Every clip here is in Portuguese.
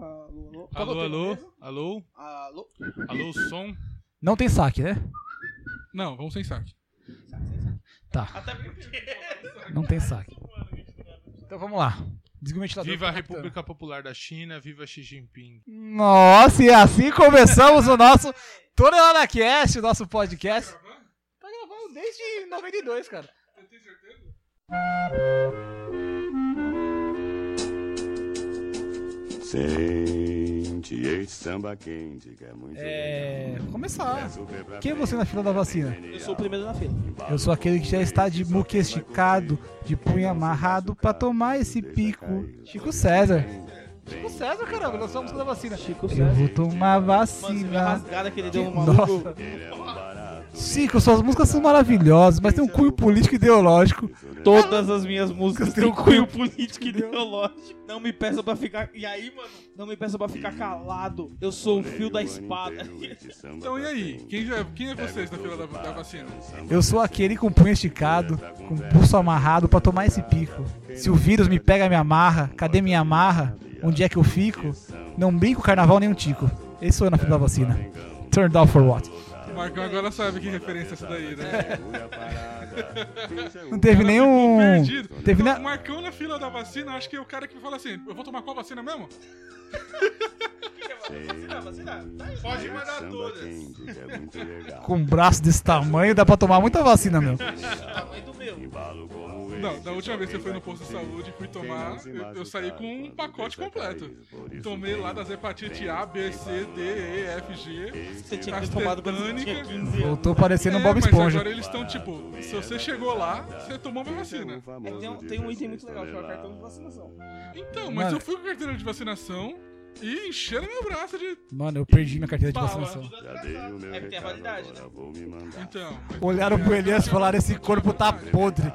Alô, alô. Alô, alô, alô, Alô. alô, som. Não tem saque, né? Não, vamos sem saque. Tá, Até porque. não tem saque. Então vamos lá. Desliga o ventilador. Viva a tá captando. República Popular da China, viva Xi Jinping. Nossa, e assim começamos o nosso Tonelada Cast, o nosso podcast. Tá gravando desde 92, cara. Sente este samba quente que é muito É. Vou começar. Quem é você na fila da vacina? Eu sou o primeiro na fila. Eu sou aquele que já está de muque esticado, de punho amarrado pra tomar esse pico. Chico César. Chico César, caramba, lançou a música da vacina. Chico Eu César. vou tomar Mano, vacina. rasgada que ele deu no Nossa. Chico, suas músicas são maravilhosas, mas tem um cunho político e ideológico. Todas as minhas músicas têm um cunho político e ideológico. Não me peça pra ficar. E aí, mano? Não me peça pra ficar calado. Eu sou o fio da espada. Então e aí? Quem, já, quem é vocês na fila da, da vacina? Eu sou aquele com punho esticado, com pulso amarrado pra tomar esse pico. Se o vírus me pega, me amarra. Cadê minha amarra? Onde é que eu fico? Não brinco carnaval nem um tico. Esse sou eu na fila da vacina. Turned down for what? O Marcão agora sabe que referência é essa daí, né? Não teve nenhum. Perdido. Teve Então, ne... O Marcão na fila da vacina, acho que é o cara que fala assim: eu vou tomar qual vacina mesmo? Pode mandar todas. Com um braço desse tamanho, dá pra tomar muita vacina, meu. Tamanho do meu. Não, da última vez que eu fui no posto de saúde e fui tomar, eu, eu saí com um pacote completo. Tomei lá das hepatite A, B, C, D, E, F, G. Você tinha que ter tomado quando tinha 15 anos. Voltou parecendo um É, Bob mas Esponja. agora eles estão tipo, se você chegou lá, você tomou uma vacina. É que tem, um, tem um item muito legal, que é o cartão de vacinação. Então, mas Mano. eu fui com carteira de vacinação e encheram meu braço de. Mano, eu perdi minha carteira de Bala. vacinação. É que tem a validade, né? Então. Olharam pro Elias e falaram: esse corpo tá podre.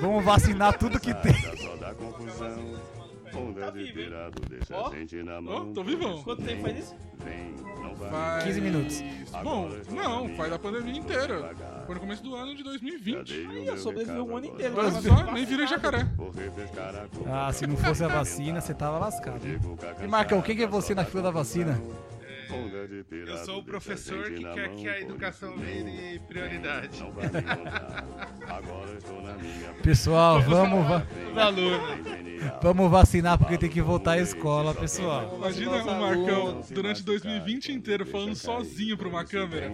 Vamos vacinar tudo que tem. Só dá confusão. Onda Tá de pirado deixa a gente na mão. tô vivão. Quanto tempo faz isso? Vem, não vai. Faz... 15 minutos. Bom, não, faz da pandemia inteira. Foi no começo do ano de 2020. Aí eu sobrevivi um ano inteiro. Olha mas só, nem virei jacaré. A. Ah, se não fosse a vacina, você tava lascado. hein? E Marcão, quem que é você na fila da vacina? Eu sou o professor que quer mão, que a educação vire prioridade. Não vai me contar. Agora estou na minha Pessoal, vamos, va- vamos vacinar porque tem que voltar à escola, pessoal. Imagina o Marcão durante 2020 inteiro falando sozinho pra uma câmera.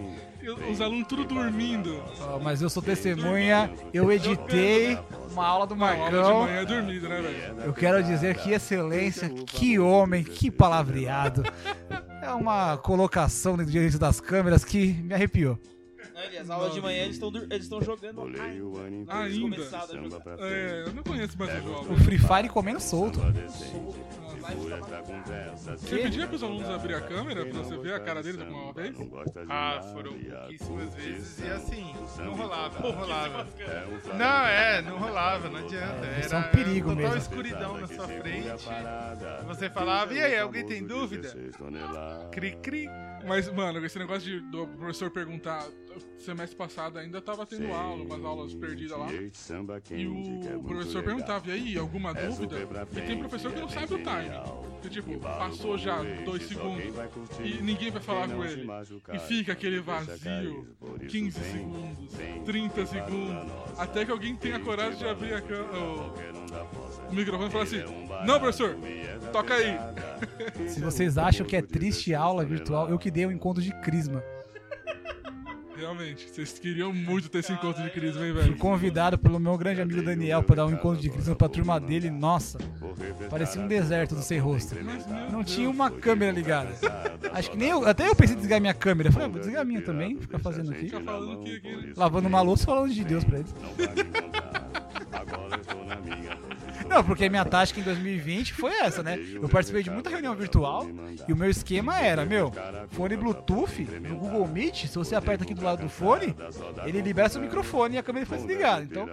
Os alunos tudo dormindo. Ó, mas eu sou testemunha, eu editei uma aula do aula Marcão. manhã é dormido, né, velho? Eu quero dizer que excelência, que homem, que palavreado. É uma colocação direito das câmeras que me arrepiou. Não, Elias, aulas de manhã eles estão eles estão jogando. O. Ainda. pra É, eu não conheço mais os O jogos. Free Fire comendo solto. Você pedia pros alunos abrir a câmera pra você ver a cara deles alguma vez? Ah, foram pouquíssimas vezes e assim, não rolava, não rolava. É um flamengo. Não, é, não rolava, não adianta. isso é um Era perigo total mesmo. escuridão na sua frente. Você falava, e aí, alguém tem dúvida? 16 toneladas. Cri, cri. Mas, mano, esse negócio de, do professor perguntar, semestre passado ainda tava tendo aula, umas aulas perdidas lá. E é o muito professor perguntava, e aí, alguma É dúvida? E tem professor que não é sabe o time. Que tipo, passou já dois segundos e ninguém vai falar com não ele. E fica aquele vazio, cair. Por isso 15 vem, segundos, vem, 30 prepara segundos, até que alguém tenha coragem de abrir a cam- o, microfone e falar assim, É não professor, é toca aí. Se vocês acham que é triste aula virtual, eu que dei um encontro de crisma. Realmente, vocês queriam muito ter esse encontro de crise, hein, Fui velho? convidado pelo meu grande amigo Daniel pra dar um encontro de crisma pra turma dele. Nossa, parecia um deserto do sem rosto. Não tinha uma câmera ligada. Acho que nem eu, até eu pensei em desligar minha câmera. Falei, ah, vou desligar a minha também, ficar fazendo aqui. Fica falando que aqui. Lavando uma louça e falando de Deus pra eles. Não porque minha tática em 2020 foi essa, né? Eu participei de muita reunião virtual e o meu esquema era, meu, fone Bluetooth no Google Meet, se você aperta aqui do lado do fone, ele libera seu microfone e a câmera fica desligada. Então,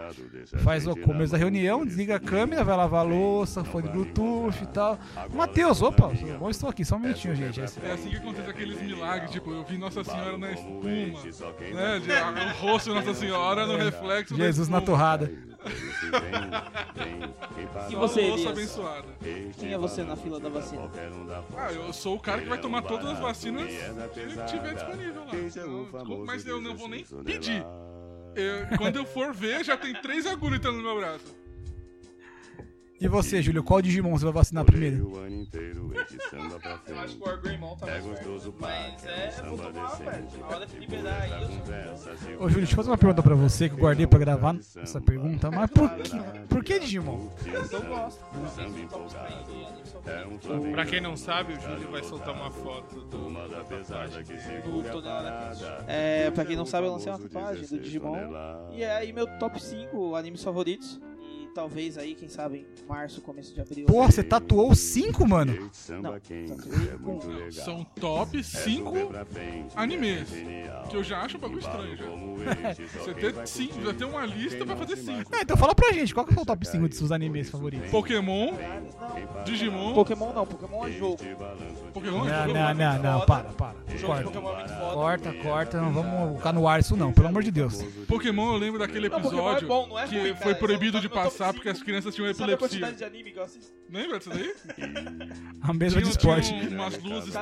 faz o começo da reunião, desliga a câmera, vai lavar a louça, fone Bluetooth e tal. Matheus, opa, bom, estou aqui, só um minutinho, gente. É assim que acontece aqueles milagres, tipo, eu vi Nossa Senhora na espuma, né? O rosto de Nossa Senhora no reflexo Jesus na torrada. E você, Elias? Quem é você na fila da vacina? Ah, eu sou o cara que vai tomar todas as vacinas que tiver disponível lá. Desculpa, mas eu não vou nem pedir. Eu- quando eu for ver, já tem três agulhas no meu braço. E você, Júlio, qual Digimon você vai vacinar primeiro? O ano inteiro de samba pra Eu acho que o. Argreymon tá É mais gostoso Mas é, vou tomar, velho. A hora que liberar aí, eu Ô, Júlio, deixa eu fazer uma pergunta pra você que eu guardei pra gravar essa pergunta. Mas por que, por que Digimon? Eu gosto. De É. Pra quem não sabe, o Júlio vai soltar uma foto do, Uma da tatuagem Tonelada parada. É, pra quem não sabe, eu lancei uma tatuagem do 16 Digimon. E é aí meu top 5 animes favoritos. Talvez aí, quem sabe, em março, começo de abril. Porra, você tatuou cinco, mano. Não, tatuei é um. São top É 5 super pra frente, animes. é que eu já acho um bagulho estranho já. Você ter vai cinco, já tem uma lista pra não fazer cinco. Ah, então fala pra gente, qual que é o top 5 de seus animes favoritos? Pokémon, para Digimon. Pokémon não, Pokémon é jogo. Pokémon Não, jogo não, não, não, para, para. De Corta. Pokémon é muito foda. Corta, corta, não vamos colocar no ar isso não, pelo amor de Deus. Pokémon, eu lembro daquele Não, é episódio bom, não é que foi é proibido de top passar porque as crianças tinham Sabe a epilepsia. quantidade de anime que eu assisto? Lembra disso daí? A mesma de Tinha, esporte. tinha umas luzes.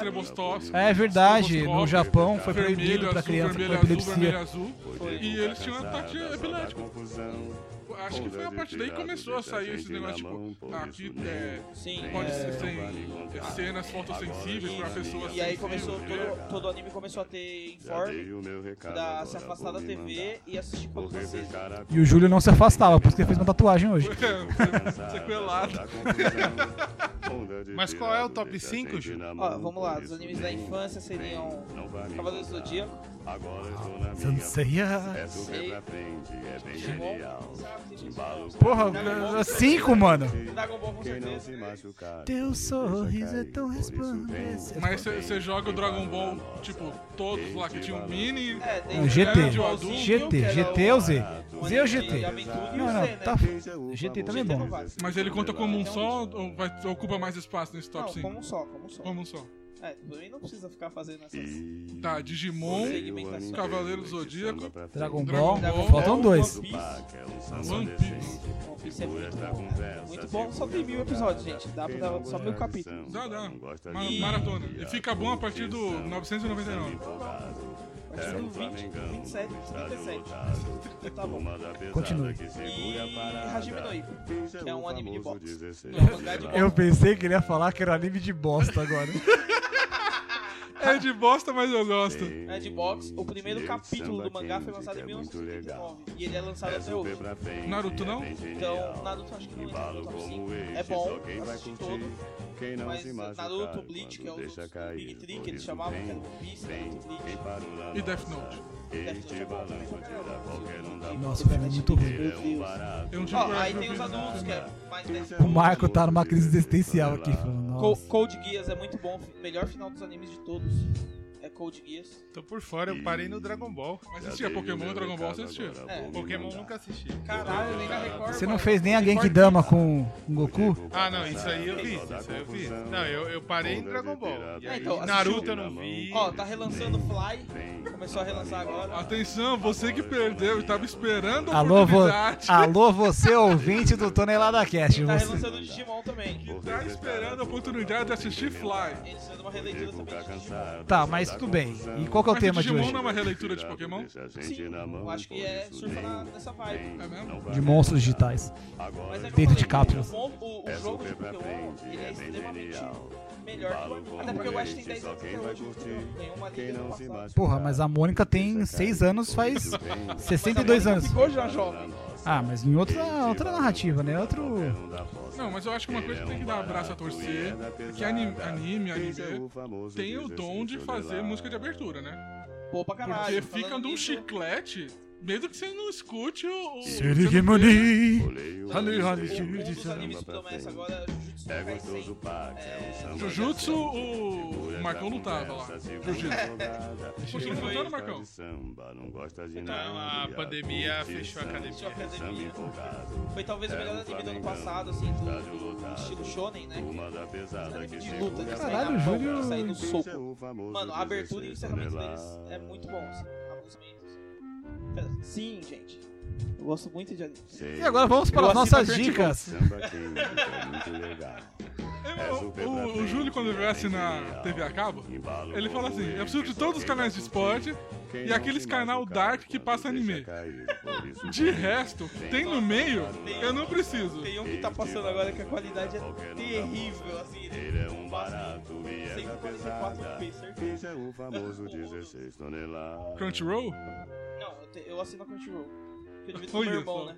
É verdade, no Japão foi vermelho, proibido pra azul, criança com vermelho, azul, vermelho, epilepsia. azul. E eles tinham ataque epilético. confusão. Acho que foi a partir daí que começou a sair esses negócios, tipo, aqui é, Sim. pode ser sem cenas fotossensíveis pra pessoas E aí começou, todo, todo anime começou a ter informe pra se afastar da TV e assistir Vou vocês. E o Júlio não se afastava, por isso que ele fez uma tatuagem hoje. Sequelado. da Mas qual é o top deixa a cinco, gente Júlio? na Ó, vamos lá, os animes da infância seriam Cavaleiros do. Zodíaco, Agora eu estou na minha. Sanseia. É super pra frente, é bem genial. Porra, cinco, mano. Dragon Ball com certeza. Teu sorriso é tão resplandecente. Mas você joga o Dragon Ball, tipo, todos lá que tinham mini. É, tem GT. GT, GT ou Z? um Z ou GT? Não, o não, né? tá. GT famoso também é bom. 16 Mas ele conta como um Então, só ou vai, ocupa mais espaço nesse top Não, 5? como um só, como um só. Como um só. É, também não precisa ficar fazendo essas... E- Tá, Digimon. Cavaleiro do Zodíaco, Dragon Dragon Ball, faltam dois. One Piece. É One. Piece. One Piece é muito bom. Muito bom, só tem mil episódios, gente. Dá pra dar só mil capítulos. Dá, dá. Maratona. E fica bom a partir do curtição, 999. empolgado. A partir É do um 20, Flamengão, 27, 37. lotado. Tá bom. Continue. E. Hajime no que é um anime de. 16. É Eu pensei que ele ia falar que era anime de bosta agora. É de bosta, mas eu gosto. É de boxe. O primeiro capítulo do mangá foi lançado em que é muito 1979. E ele é lançado É até hoje. Naruto não? é Então. Naruto acho que não entra Embalo no top como 5. este, É bom, assisti todo. Quem não Mas se machucar, Naruto, Bleach, que é o deixa cair, Big Three, por que eles chamavam, que vem, One Piece, vem, Bleach. E Death. Note. Este é balanço tira qualquer um da Nossa, cara, é muito ruim. É. Eu não tive coragem aí tem os adultos, que é mais Death O Marco tá numa crise existencial aqui, falando, nossa. Code Geass é muito bom, melhor final dos animes de todos. É Code Geass. Tô por fora, eu parei no Dragon Ball. Mas assistia Pokémon e Dragon Ball, você assistia. É. Pokémon nunca assisti. Caralho, nem na Record. Você não fez nem a Genkidama com o Goku? Ah, não, isso aí eu vi. Isso aí eu vi. Não, eu, eu parei em Dragon Ball. É, então, Naruto eu não vi. Ó, tá relançando Fly. Começou a relançar agora. Atenção, você que perdeu e tava esperando a Alô, vo... Alô, você ouvinte do Tonelada Cast. Tá Você... relançando o Digimon também. Tá esperando a oportunidade de assistir Fly. Eles fazendo uma releitura também de Digimon. Tá, mas tudo bem. E qual que é o Mas tema de Digimon hoje? não é uma releitura de Pokémon? Sim, eu acho que é surfa na- nessa vibe. É mesmo? De monstros digitais. Mas é Dentro eu de cápsulas. O, o, o jogo de Pokémon, ele é extremamente melhor que. Até porque o Ash tem 10 anos até hoje. Porra, mas a Mônica tem 6 anos, faz 62 anos. Ficou já jovem. Ah, mas em outra, outra narrativa, né? Outro. Não, mas eu acho que uma coisa que tem que dar abraço a torcer é que anime, anime, anime tem o dom de fazer música de abertura, né? Pô, pra caralho. Porque falando fica de um chiclete, mesmo que você não escute o. o. Sirigemoni. Promessa agora é Jujutsu É gostoso pack, é samba Jujutsu, o, o Marcão lutava lá. Jiu-jitsu. Continua lutando, Marcão? Samba, não gosta de Então, nada. a pandemia fechou a academia. A academia. empolgado. Foi talvez o melhor anime do ano passado, assim, do, do estilo shonen, né? Uma da pesada que De luta, de a sair Caralho, na Júlio- sair no é soco. Mano, a abertura e o 16 encerramento deles é muito bom, assim. A música. Sim, gente. Eu gosto muito de anime. E agora vamos para Eu as nossas dicas. É legal. Eu- o, o Júlio, quando veio assinar TV a cabo, ele fala assim: eu preciso de todos os canais de esporte e aqueles canal dark que passa anime. De resto, tem no meio, eu não preciso. Tem um que tá passando agora que a qualidade é terrível, assim. Ele é um barato e é da 144p, certeza. Esse é o famoso 16 toneladas. Crunchyroll? Eu, assino a Crunchyroll. Porque eu divido com meu irmão, né?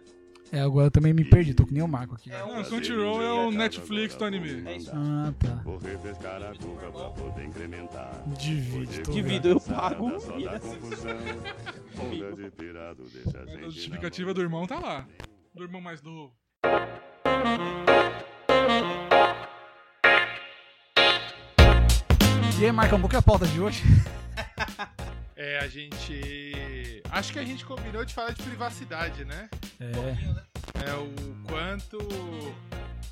É, agora eu também me perdi, tô que nem o Marco aqui. É um Não, Crunchyroll é o Netflix do anime. É isso. Ah, tá. Vou refrescar a cuca pra poder incrementar. Divide, tô Divido, eu pago e assim. a justificativa do irmão tá lá. Do irmão mais novo. E aí, Marcão, qual que é a pauta de hoje? É, a gente. Acho que a gente combinou de falar de privacidade, né? É, É o quanto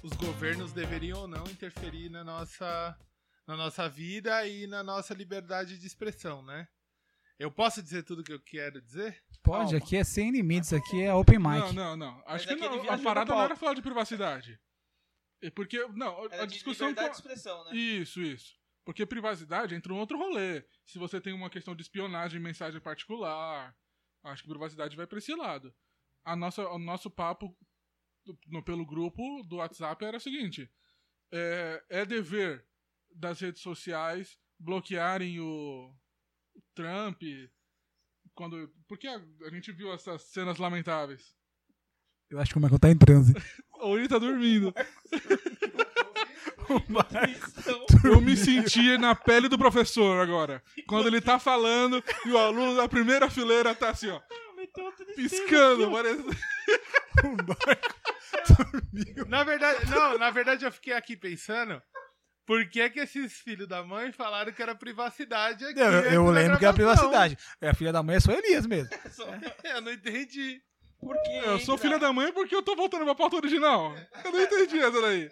os governos deveriam ou não interferir na nossa, na nossa vida e na nossa liberdade de expressão, né? Eu posso dizer tudo o que eu quero dizer? pode, Calma. aqui é sem limites, aqui é open mic. Não, não, não. Acho Mas que aquele não, a parada não era falar de privacidade. É porque, não, Era a de discussão... liberdade de co- expressão, né? Isso, isso. Porque privacidade entra um outro rolê. Se você tem uma questão de espionagem, mensagem particular, acho que privacidade vai pra esse lado. A nossa, o nosso papo no- pelo grupo do WhatsApp era o seguinte: é, é dever das redes sociais bloquearem o, Trump quando. Porque a, a gente viu essas cenas lamentáveis. Eu acho que o Marcão tá em transe. Ou ele tá dormindo. Então, Eu me senti na pele do professor agora. Quando ele tá falando e o aluno da primeira fileira tá assim, ó, meteu outra piscando. Parece... Na verdade, não, na verdade eu fiquei aqui pensando. Por que, que esses filhos da mãe falaram que era privacidade aqui? Eu, eu lembro que é a gravação? privacidade. É a filha da mãe, é só Elias mesmo. Eu não entendi. Porque Eu sou filha da mãe porque eu tô voltando pra pauta original. Eu não entendi essa daí.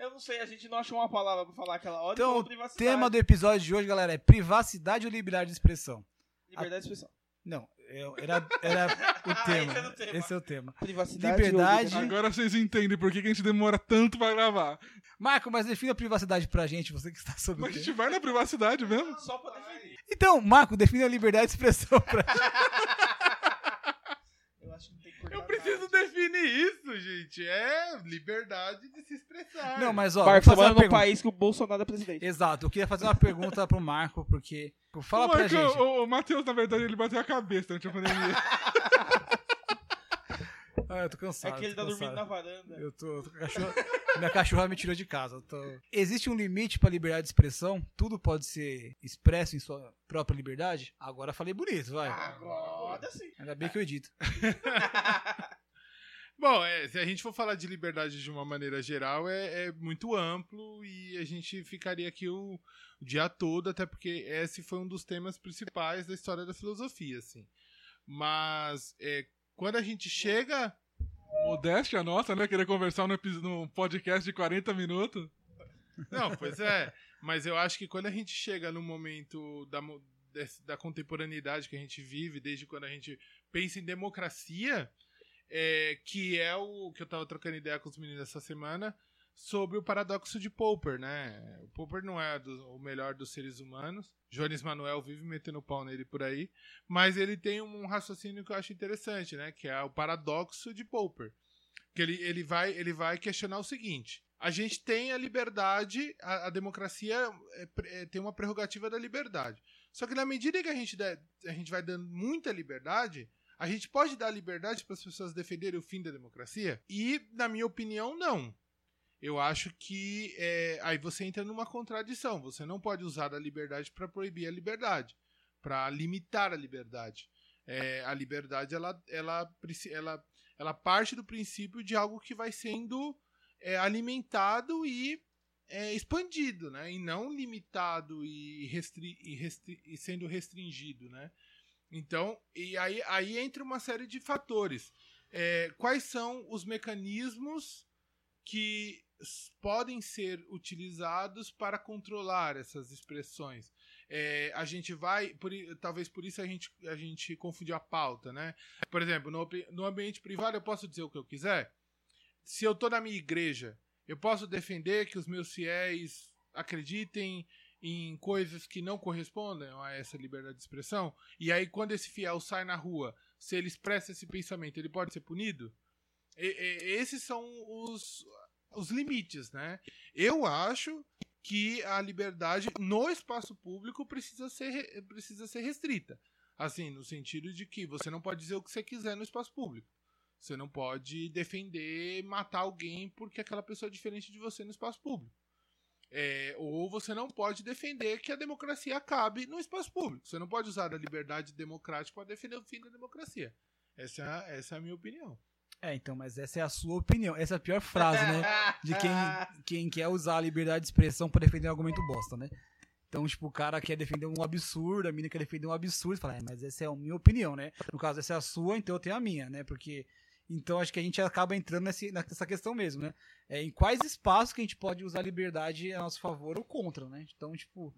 Eu não sei, a gente não achou uma palavra pra falar aquela hora. e Então, falou o tema do episódio de hoje, galera, é privacidade ou liberdade de expressão? Liberdade de expressão. Não, eu- era, era o tema. Esse era o tema. Esse é o tema. Privacidade Liberdade. ou Agora vocês entendem por que, que a gente demora tanto pra gravar. Marco, mas defina a privacidade pra gente, você que está sobre o Mas a gente vai na privacidade mesmo. Só pra definir. Então, Marco, define a liberdade de expressão pra Eu acho que não tem que cortar Eu preciso definir isso, gente. É liberdade de se expressar. Não, mas ó, você fazer pergunta. país que o Bolsonaro é presidente. Exato, eu queria fazer uma pergunta pro Marco, porque. Fala o, pra Marco- gente. o, o Matheus, na verdade, ele bateu a cabeça durante a pandemia. Ah, eu tô É cansado. que ele tá dormindo na varanda. Eu tô. eu tô com a cachorra- minha cachorra me tirou de casa. tô- Existe um limite pra liberdade de expressão? Tudo pode ser expresso em sua própria liberdade? Agora falei bonito, vai. Agora sim. Ainda bem que eu edito. Bom, é, se a gente for falar de liberdade de uma maneira geral, é, é muito amplo e a gente ficaria aqui o, o dia todo, até porque esse foi um dos temas principais da história da filosofia, assim. Mas é, quando a gente chega. Modéstia nossa, né? Querer conversar num, num podcast de 40 minutos. Não, pois é. Mas eu acho que quando a gente chega no momento da, desse- da contemporaneidade que a gente vive, desde quando a gente pensa em democracia, é, que é o que eu tava trocando ideia com os meninos essa semana, sobre o paradoxo de Popper, né? O Popper não é do- o melhor dos seres humanos. Jones Manuel vive metendo pau nele por aí, mas ele tem um raciocínio que eu acho interessante, né? Que é o paradoxo de Popper. Que ele, ele, vai, ele vai questionar o seguinte: a gente tem a liberdade, a, a democracia é é, tem uma prerrogativa da liberdade. Só que na medida que a gente, der- a gente vai dando muita liberdade, a gente pode dar liberdade para as pessoas defenderem o fim da democracia? E, na minha opinião, não. Eu acho que é, aí você entra numa contradição. Você não pode usar da liberdade para proibir a liberdade, para limitar a liberdade. É, a liberdade ela, ela, ela, ela parte do princípio de algo que vai sendo é, alimentado e é, expandido, né? E não limitado e, restri e, restri e sendo restringido, né? Então, e aí, aí entra uma série de fatores. É, quais são os mecanismos que podem ser utilizados para controlar essas expressões. É, a gente vai, por talvez por isso a gente, a gente confundiu a pauta, né? Por exemplo, no, no ambiente privado eu posso dizer o que eu quiser. Se eu tô na minha igreja, eu posso defender que os meus fiéis acreditem em coisas que não correspondem a essa liberdade de expressão. E aí, quando esse fiel sai na rua, se ele expressa esse pensamento, ele pode ser punido? E- e- esses são os, os limites, né? Eu acho que a liberdade no espaço público precisa ser, re- precisa ser restrita. Assim, no sentido de que você não pode dizer o que você quiser no espaço público. Você não pode defender matar alguém porque aquela pessoa é diferente de você no espaço público. É, ou você não pode defender que a democracia acabe no espaço público. Você não pode usar a liberdade democrática para defender o fim da democracia. Essa é a, essa é a minha opinião. É, então, mas essa é a sua opinião. Essa é a pior frase, né? De quem, quem quer usar a liberdade de expressão pra defender um argumento bosta, né? Então, tipo, o cara quer defender um absurdo, a mina quer defender um absurdo, fala, é, mas essa é a minha opinião, né? No caso, essa é a sua, então eu tenho a minha, né? Porque. Então, acho que a gente acaba entrando nesse, nessa questão mesmo, né? É, em quais espaços que a gente pode usar a liberdade a nosso favor ou contra, né? Então, tipo,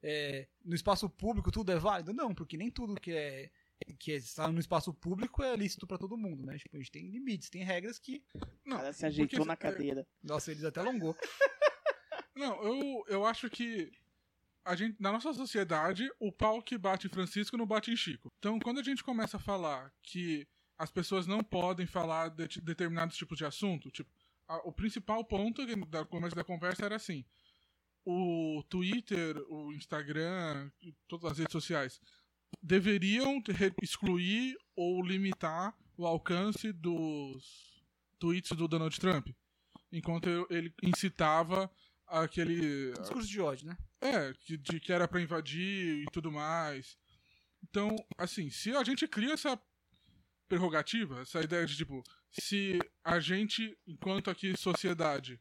é, no espaço público tudo é válido? Não, porque nem tudo que é que está no espaço público é lícito pra todo mundo, né? Tipo, a gente tem limites, tem regras que. Não, Ela se ajeitou porque- na cadeira. Nossa, eles até alongou. Não, eu, eu acho que a gente, na nossa sociedade, o pau que bate em Francisco não bate em Chico. Então, quando a gente começa a falar que as pessoas não podem falar de de determinados tipos de assunto, tipo, a- o principal ponto da começo da conversa era assim: o Twitter, o Instagram, todas as redes sociais deveriam ter- excluir ou limitar o alcance dos tweets do Donald Trump, enquanto ele incitava aquele Discurso de ódio, né? é, que, de que era pra invadir e tudo mais. Então, assim, se a gente cria essa prerrogativa, essa ideia de tipo, se a gente, enquanto aqui sociedade,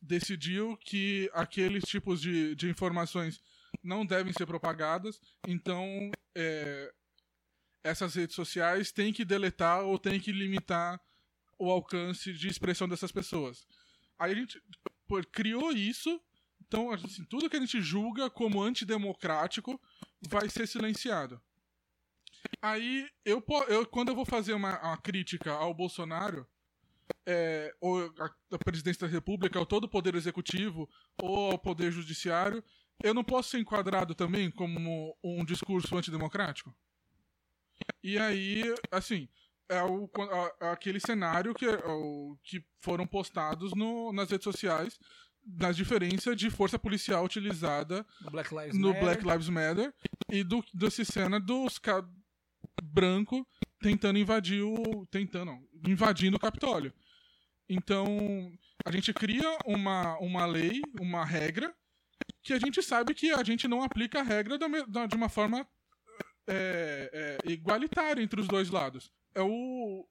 decidiu que aqueles tipos de, de informações não devem ser propagadas, então é, essas redes sociais têm que deletar ou têm que limitar o alcance de expressão dessas pessoas. Aí a gente pô, criou isso então, assim, tudo que a gente julga como antidemocrático vai ser silenciado. Aí, eu, eu quando eu vou fazer uma, uma crítica ao Bolsonaro, é, ou a presidência da República, ou todo o poder executivo, ou ao poder judiciário, eu não posso ser enquadrado também como um discurso antidemocrático? E aí, assim, é, o, a- aquele cenário que, é o- que foram postados no, nas redes sociais da diferença de força policial utilizada No Black Lives no Matter. Black Lives Matter e do dessa cena dos. Branco tentando invadir o tentando não, invadindo o Capitólio. Então a gente cria uma, uma lei, uma regra que a gente sabe que a gente não aplica a regra da de uma forma é, é, igualitária entre os dois lados. É o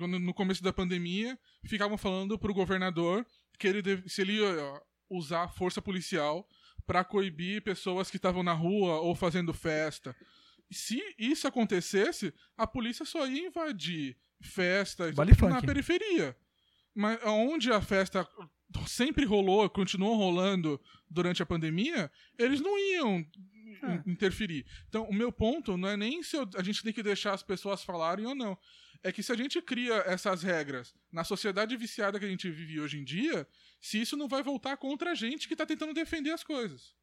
no começo da pandemia ficavam falando pro governador que ele deve- se ele ia usar força policial para coibir pessoas que estavam na rua ou fazendo festa. Se isso acontecesse, a polícia só ia invadir festas Baile na funk. periferia. Mas onde a festa sempre rolou, continuou rolando durante a pandemia, eles não iam in- interferir. Então, o meu ponto não é nem se eu- a gente tem que deixar as pessoas falarem ou não. É que se a gente cria essas regras na sociedade viciada que a gente vive hoje em dia, se isso não vai voltar contra a gente que tá tentando defender as coisas.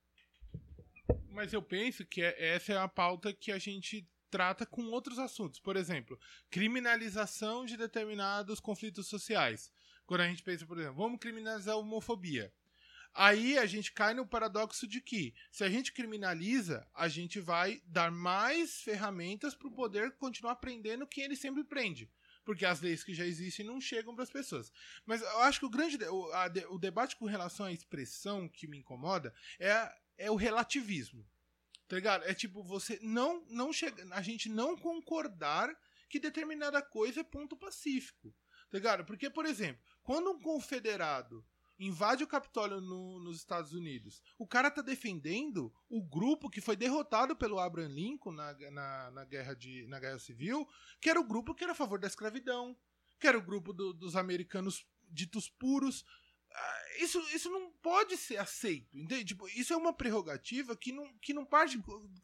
Mas eu penso que é- essa é a pauta que a gente trata com outros assuntos. Por exemplo, criminalização de determinados conflitos sociais. Quando a gente pensa, por exemplo, vamos criminalizar a homofobia. Aí a gente cai no paradoxo de que, se a gente criminaliza, a gente vai dar mais ferramentas para o poder continuar prendendo quem ele sempre prende. Porque as leis que já existem não chegam para as pessoas. Mas eu acho que o grande de- o, a o debate com relação à expressão que me incomoda é, é o relativismo. Tá ligado? É tipo, você não, não chega. A gente não concordar que determinada coisa é ponto pacífico. Tá ligado? Porque, por exemplo, quando um confederado invade o Capitólio no- nos Estados Unidos, o cara tá defendendo o grupo que foi derrotado pelo Abraham Lincoln na, na, na guerra, de, na guerra Civil, que era o grupo que era a favor da escravidão, que era o grupo do- dos americanos ditos puros. Ah, isso, isso não pode ser aceito, entende? Tipo, isso é uma prerrogativa que não, que não parte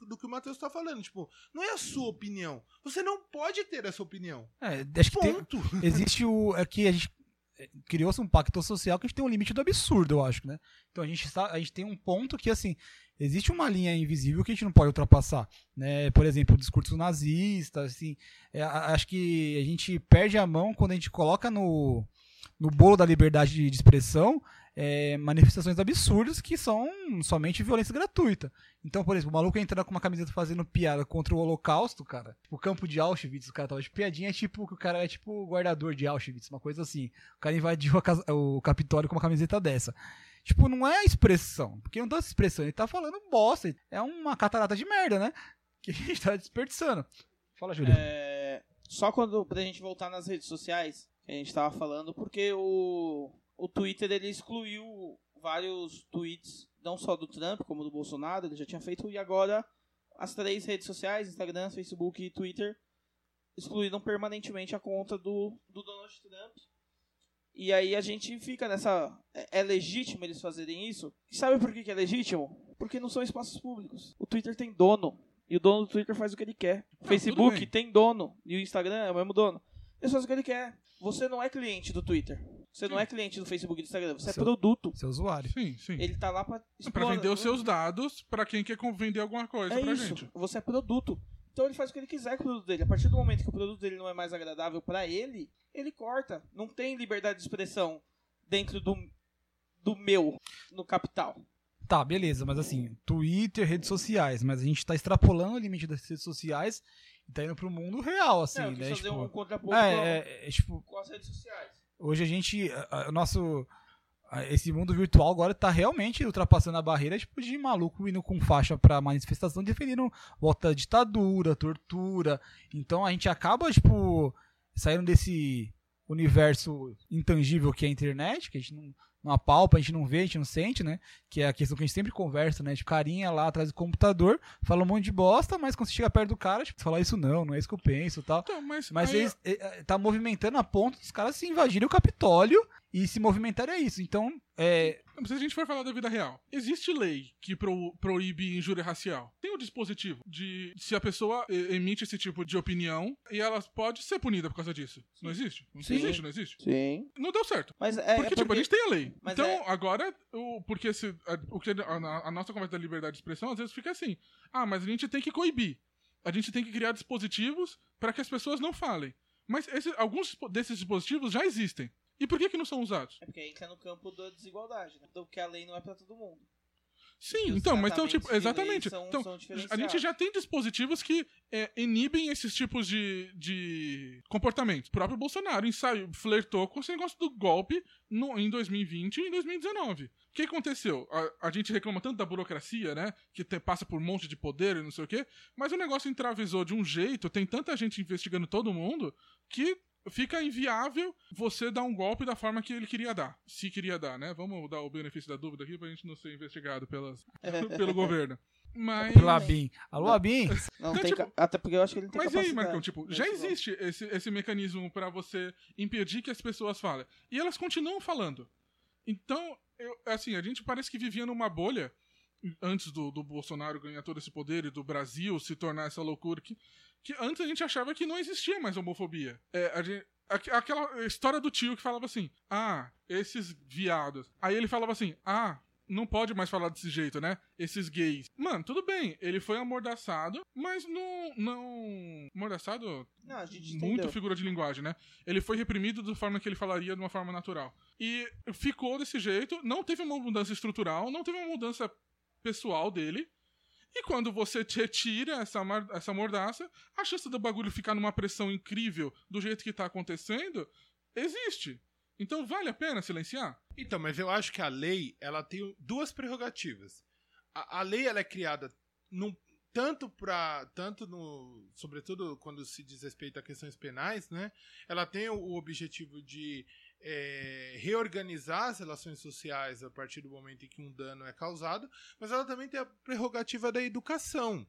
do que o Matheus tá falando. Tipo, não é a sua opinião. Você não pode ter essa opinião. É, acho que tem- Ponto. existe o. É que a gente é, criou-se um pacto social que a gente tem um limite do absurdo, eu acho, né? Então a gente, está, a gente tem um ponto que, assim, existe uma linha invisível que a gente não pode ultrapassar, né? Por exemplo, o discurso nazista, assim, é, acho que a gente perde a mão quando a gente coloca no, no bolo da liberdade de, expressão é, manifestações absurdas que são somente violência gratuita. Então, por exemplo, o maluco entrando com uma camiseta fazendo piada contra o Holocausto, cara. O campo de Auschwitz, o cara tava de piadinha, tipo, que o cara é tipo guardador de Auschwitz, uma coisa assim. O cara invadiu casa- o Capitólio com uma camiseta dessa. Tipo, não é expressão. Porque não tá expressão, ele tá falando bosta. É uma catarata de merda, né? Que a gente tá desperdiçando. Fala, Júlio. É, só quando pra gente voltar nas redes sociais, que a gente tava falando, porque o, o Twitter ele excluiu vários tweets, não só do Trump, como do Bolsonaro, ele já tinha feito, e agora as três redes sociais, Instagram, Facebook e Twitter, excluíram permanentemente a conta do, do Donald Trump. E aí a gente fica nessa. É, é legítimo eles fazerem isso? E sabe por que, que é legítimo? Porque não são espaços públicos. O Twitter tem dono. E o dono do Twitter faz o que ele quer. O Facebook tem dono. E o Instagram é o mesmo dono. Ele faz o que ele quer. Você não é cliente do Twitter. Você não é cliente do Facebook e do Instagram. Você é Seu- produto. Seu usuário. Sim, sim. Ele tá lá pra Pra explorar. vender os seus dados pra quem quer vender alguma coisa É pra isso. gente. Você é produto. Então ele faz o que ele quiser com o produto dele. A partir do momento que o produto dele não é mais agradável pra ele, ele corta. Não tem liberdade de expressão dentro do, do meu, no capital. Tá, beleza, mas assim, Twitter, redes sociais, mas a gente tá extrapolando o limite das redes sociais tá indo pro mundo real, assim, né? fazer Tipo, um contraponto é, com, é, é, tipo, com as redes sociais. hoje a gente, a- a- o nosso, a- esse mundo virtual agora tá realmente ultrapassando a barreira, tipo, de maluco indo com faixa pra manifestação defendendo volta da ditadura, tortura, então a gente acaba, tipo, saindo desse universo intangível que é a internet, que a gente não, não apalpa, a gente não vê, a gente não sente, né? Que é a questão que a gente sempre conversa, né? Tipo, carinha lá atrás do computador, fala um monte de bosta, mas quando você chega perto do cara, tipo, você fala isso não, não é isso que eu penso e tal. Então, mas, Mas aí- eles eh, eh, tá movimentando a ponto dos caras se invadirem o Capitólio e se movimentarem a isso. Então, é, Se a gente for falar da vida real, existe lei que pro- proíbe injúria racial. Tem o dispositivo de se a pessoa emite esse tipo de opinião e ela pode ser punida por causa disso. Não existe? Não Sim. existe, não existe? Sim. Não deu certo. Mas é, Porque, é tipo, a gente tem a lei. Mas então, é- agora, o, porque esse, a, o que a, a- a nossa conversa da liberdade de expressão, às vezes fica assim. Ah, mas a gente tem que coibir. A gente tem que criar dispositivos para que as pessoas não falem. Mas esse- alguns desses dispositivos já existem. E por que, que não são usados? É porque entra no campo da desigualdade, né? Então, que a lei não é pra todo mundo. Sim, então, mas então, tipo, exatamente. são- então, são a gente já tem dispositivos que é, inibem esses tipos de, de comportamentos. O próprio Bolsonaro ensaiou, flertou com esse negócio do golpe no, em 2020 e em 2019. O que aconteceu? A, a gente reclama tanto da burocracia, né? Que te- passa por um monte de poder e não sei o quê, mas o negócio entravesou de um jeito, tem tanta gente investigando todo mundo, que fica inviável você dar um golpe da forma que ele queria dar. Se queria dar, né? Vamos dar o benefício da dúvida aqui pra gente não ser investigado pelas, pelo governo. Mas. pelo Abin. Alô, Abin? Não Então, tem tipo, ca- Até porque eu acho que ele não tem Mas aí. Marcão, tipo, já existe esse, esse mecanismo pra você impedir que as pessoas falem. E elas continuam falando. Então, eu, assim, a gente parece que vivia numa bolha antes do, do Bolsonaro ganhar todo esse poder e do Brasil se tornar essa loucura que, que antes a gente achava que não existia mais homofobia. É, gente- aqu- aquela história do tio que falava assim: ah, esses viados. Aí ele falava assim: ah, não pode mais falar desse jeito, né? Esses gays. Mano, tudo bem, ele foi amordaçado, mas não. não amordaçado Não, a gente muito entendeu. figura de linguagem, né? Ele foi reprimido da forma que ele falaria de uma forma natural. E ficou desse jeito, não teve uma mudança estrutural, não teve uma mudança pessoal dele. E quando você retira essa, essa mordaça, a chance do bagulho ficar numa pressão incrível do jeito que tá acontecendo existe. Então vale a pena silenciar? Então, mas eu acho que a lei ela tem duas prerrogativas. A, a lei ela é criada num- tanto para tanto no sobretudo quando se diz respeito a questões penais, né? Ela tem o, o objetivo de é, reorganizar as relações sociais a partir do momento em que um dano é causado, mas ela também tem a prerrogativa da educação.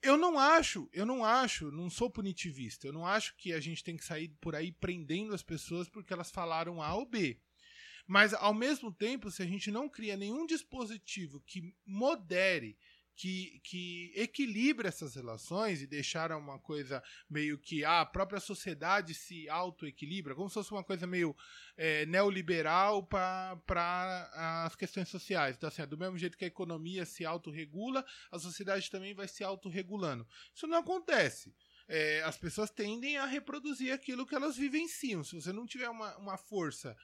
Eu não acho, eu não acho, não sou punitivista, eu não acho que a gente tem que sair por aí prendendo as pessoas porque elas falaram A ou B. Mas, ao mesmo tempo, se a gente não cria nenhum dispositivo que modere, que, que equilibre essas relações e deixar uma coisa meio que ah, a própria sociedade se auto-equilibra, como se fosse uma coisa meio é, neoliberal para as questões sociais. Então, assim, é do mesmo jeito que a economia se autorregula, a sociedade também vai se autorregulando. Isso não acontece. É, as pessoas tendem a reproduzir aquilo que elas vivenciam. Se você não tiver uma, uma força,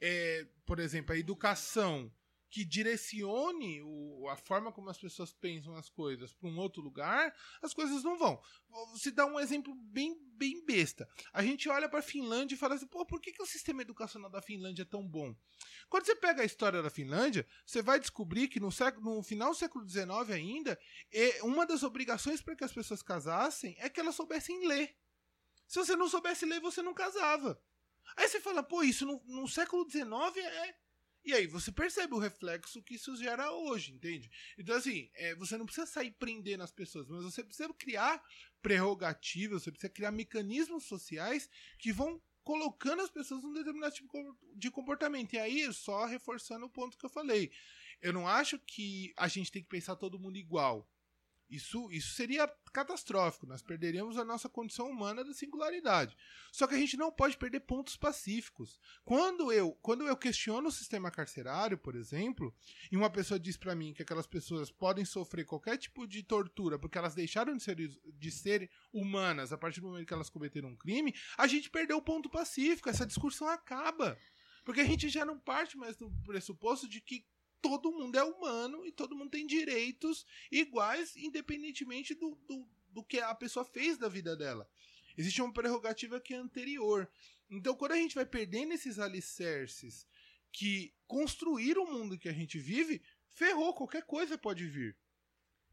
é, por exemplo, a educação que direcione o, a forma como as pessoas pensam as coisas para um outro lugar, as coisas não vão. Te dar um exemplo bem, bem besta. A gente olha para a Finlândia e fala assim: pô, por que, que o sistema educacional da Finlândia é tão bom? Quando você pega a história da Finlândia, você vai descobrir que no, século, no final do século XIX ainda, é, uma das obrigações para que as pessoas casassem é que elas soubessem ler. Se você não soubesse ler, você não casava. Aí você fala, pô, isso no, no século XIX é e aí você percebe o reflexo que isso gera hoje, entende? Então, assim, é, você não precisa sair prendendo as pessoas, mas você precisa criar prerrogativas, você precisa criar mecanismos sociais que vão colocando as pessoas num determinado tipo de comportamento. E aí, só reforçando o ponto que eu falei. Eu não acho que a gente tem que pensar todo mundo igual. Isso, isso seria catastrófico. Nós perderíamos a nossa condição humana da singularidade. Só que a gente não pode perder pontos pacíficos. Quando eu, quando eu questiono o sistema carcerário, por exemplo, e uma pessoa diz para mim que aquelas pessoas podem sofrer qualquer tipo de tortura porque elas deixaram de ser, de ser humanas a partir do momento que elas cometeram um crime, a gente perdeu o ponto pacífico. Essa discussão acaba. Porque a gente já não parte mais do pressuposto de que todo mundo é humano e todo mundo tem direitos iguais, independentemente do, do, do que a pessoa fez da vida dela. Existe uma prerrogativa que é anterior. Então, quando a gente vai perdendo esses alicerces que construíram o mundo que a gente vive, ferrou, qualquer coisa pode vir.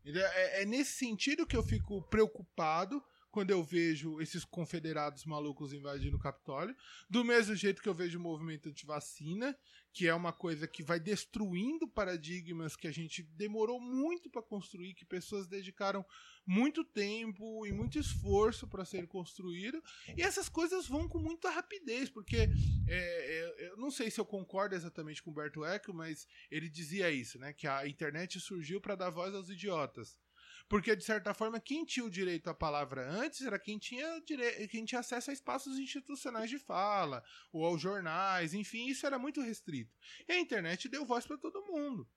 É, é nesse sentido que eu fico preocupado quando eu vejo esses confederados malucos invadindo o Capitólio, do mesmo jeito que eu vejo o movimento anti-vacina, que é uma coisa que vai destruindo paradigmas que a gente demorou muito para construir, que pessoas dedicaram muito tempo e muito esforço para ser construído, e essas coisas vão com muita rapidez, porque é, é, eu não sei se eu concordo exatamente com o Humberto Eco, mas ele dizia isso, né, que a internet surgiu para dar voz aos idiotas. Porque, de certa forma, quem tinha o direito à palavra antes era quem tinha, dire... quem tinha acesso a espaços institucionais de fala, ou aos jornais, enfim, isso era muito restrito. E a internet deu voz para todo mundo.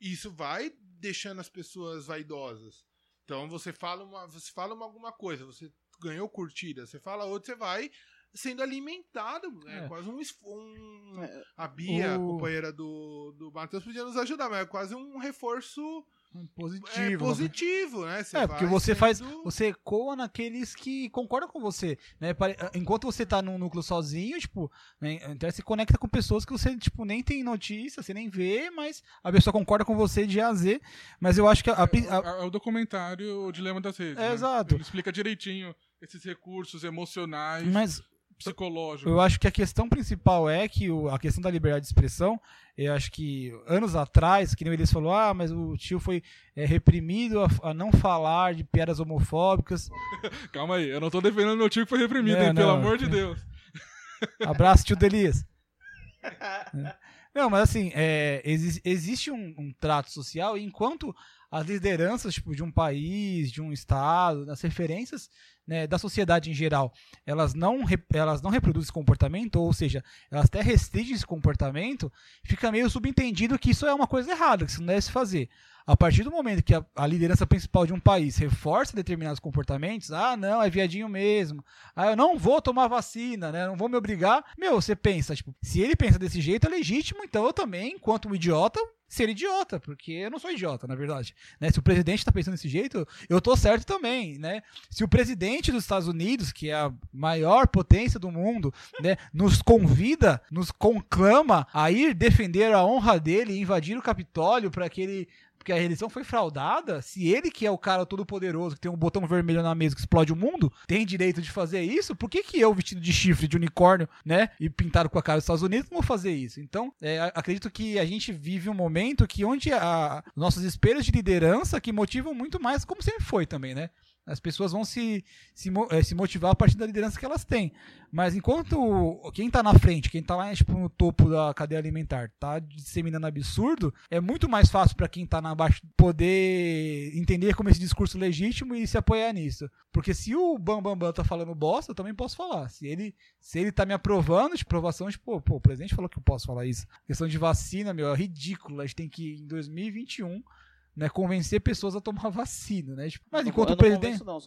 E isso vai deixando as pessoas vaidosas. Então você fala uma, você fala uma, alguma coisa, você ganhou curtida, você fala outra, você vai sendo alimentado. É, é. quase um. um é. A Bia, o... companheira do, do Matheus, podia nos ajudar, mas é quase um reforço Positivo. É positivo, né? Você é, porque você sendo... faz. Você ecoa naqueles que concordam com você. Né? Enquanto você tá num núcleo sozinho, tipo, né? então você conecta com pessoas que você, tipo, nem tem notícia, você nem vê, mas a pessoa concorda com você de A a Z. Mas eu acho que a. a, a... É, o documentário O Dilema das Redes. É, né? exato. Ele explica direitinho esses recursos emocionais. Mas psicológico. Eu acho que a questão principal é que o, a questão da liberdade de expressão, eu acho que anos atrás, que nem eles falou, ah, mas o tio foi é, reprimido a, a, não falar de piadas homofóbicas. Calma aí, eu não tô defendendo meu tio que foi reprimido, é, hein, não, pelo amor de Deus. Abraço, tio Delias. Não, mas assim, é, exi existe um, um, trato social e enquanto as lideranças tipo, de um país, de um estado, as referências né, da sociedade em geral, elas não, elas não reproduzem esse comportamento, ou seja, elas até restringem esse comportamento, fica meio subentendido que isso é uma coisa errada, que isso não deve se fazer. A partir do momento que a, a, liderança principal de um país reforça determinados comportamentos, ah, não, é viadinho mesmo, ah, eu não vou tomar vacina, né, não vou me obrigar. Meu, você pensa, tipo, se ele pensa desse jeito é legítimo, então eu também, enquanto um idiota, ser idiota, porque eu não sou idiota, na verdade. Né? Se o presidente está pensando desse jeito, eu tô certo também, né? Se o presidente dos Estados Unidos, que é a maior potência do mundo, né, nos convida, nos conclama a ir defender a honra dele e invadir o Capitólio para que ele porque a eleição foi fraudada, se ele que é o cara todo poderoso, que tem um botão vermelho na mesa que explode o mundo, tem direito de fazer isso, por que que eu, vestido de chifre de unicórnio, né, e pintado com a cara dos Estados Unidos, não vou fazer isso? Então, é, acredito que a gente vive um momento que onde a, nossos espelhos de liderança que motivam muito mais, como sempre foi também, né? As pessoas vão se, se, eh, se motivar a partir da liderança que elas têm. Mas enquanto quem tá na frente, quem tá lá tipo, no topo da cadeia alimentar, tá disseminando absurdo, é muito mais fácil para quem tá na baixo poder entender como esse discurso é legítimo e se apoiar nisso. Porque se o Bambambam Bam Bam tá falando bosta, eu também posso falar. Se ele, se ele tá me aprovando de provação, tipo, pô, o presidente falou que eu posso falar isso. A questão de vacina, meu, é ridículo. A gente tem que, em 2021 né, convencer pessoas a tomar vacina, né? Tipo, mas enquanto o presidente. Não,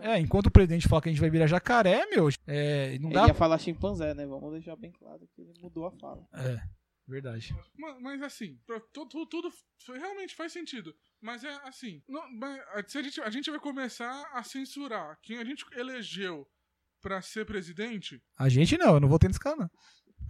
é, enquanto o presidente fala que a gente vai virar jacaré, meu, é, não dá. Ele ia falar chimpanzé, né? Vamos deixar bem claro que ele mudou a fala. É, verdade. Mas, mas assim, tudo, tudo realmente faz sentido. Mas é assim, não, se a, gente, a gente vai começar a censurar quem a gente elegeu para ser presidente. A gente não, eu não vou ter nesse não.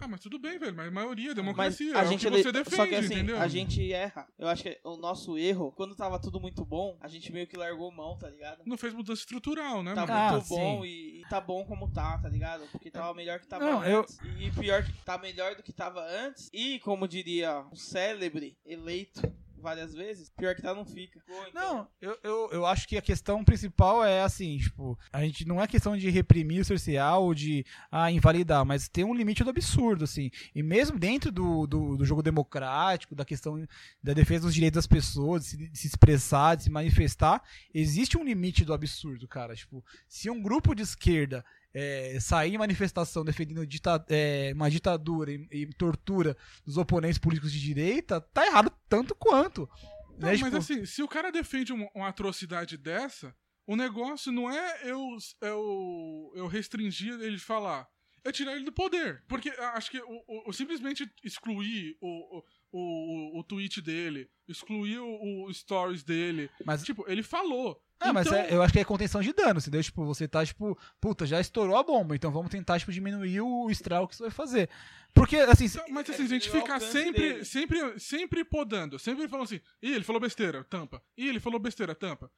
Ah, mas tudo bem, velho. Mas a maioria, democracia. Mas a é gente o que você defende, Só que assim, entendeu? a gente erra. Eu acho que o nosso erro, quando tava tudo muito bom, a gente meio que largou mão, tá ligado? Não fez mudança estrutural, né? Tá mano? muito ah, bom e, e, tá bom como tá, tá ligado? Porque tava melhor que tava Não, antes. Eu... E pior que tá melhor do que tava antes. E, como diria um célebre eleito várias vezes, pior que tá, não fica. Pô, então... Não, eu, eu, eu acho que a questão principal é assim, tipo, a gente não é questão de reprimir o social ou de ah, invalidar, mas tem um limite do absurdo, assim. E mesmo dentro do, do, do jogo democrático, da questão da defesa dos direitos das pessoas, de se, de se expressar, de se manifestar, existe um limite do absurdo, cara. Tipo, se um grupo de esquerda é, sair em manifestação defendendo dita, é, uma ditadura e, e, tortura dos oponentes políticos de direita, tá errado tanto quanto. Não, né? mas tipo... assim, se o cara defende uma, uma, atrocidade dessa, o negócio não é eu, eu, eu restringir ele de falar. É tirar ele do poder. Porque acho que o, o, o simplesmente excluir o, o, o, tweet dele, excluir o, o stories dele. Mas, tipo, ele falou. Ah, então... mas é, eu acho que é contenção de dano, entendeu? Tipo, você tá, tipo, puta, já estourou a bomba, então vamos tentar, tipo, diminuir o estrago que isso vai fazer. Porque, assim... Então, mas, assim, a gente fica sempre, sempre, sempre podando, sempre falando assim, ih, ele falou besteira, tampa. Ih, ele falou besteira, tampa.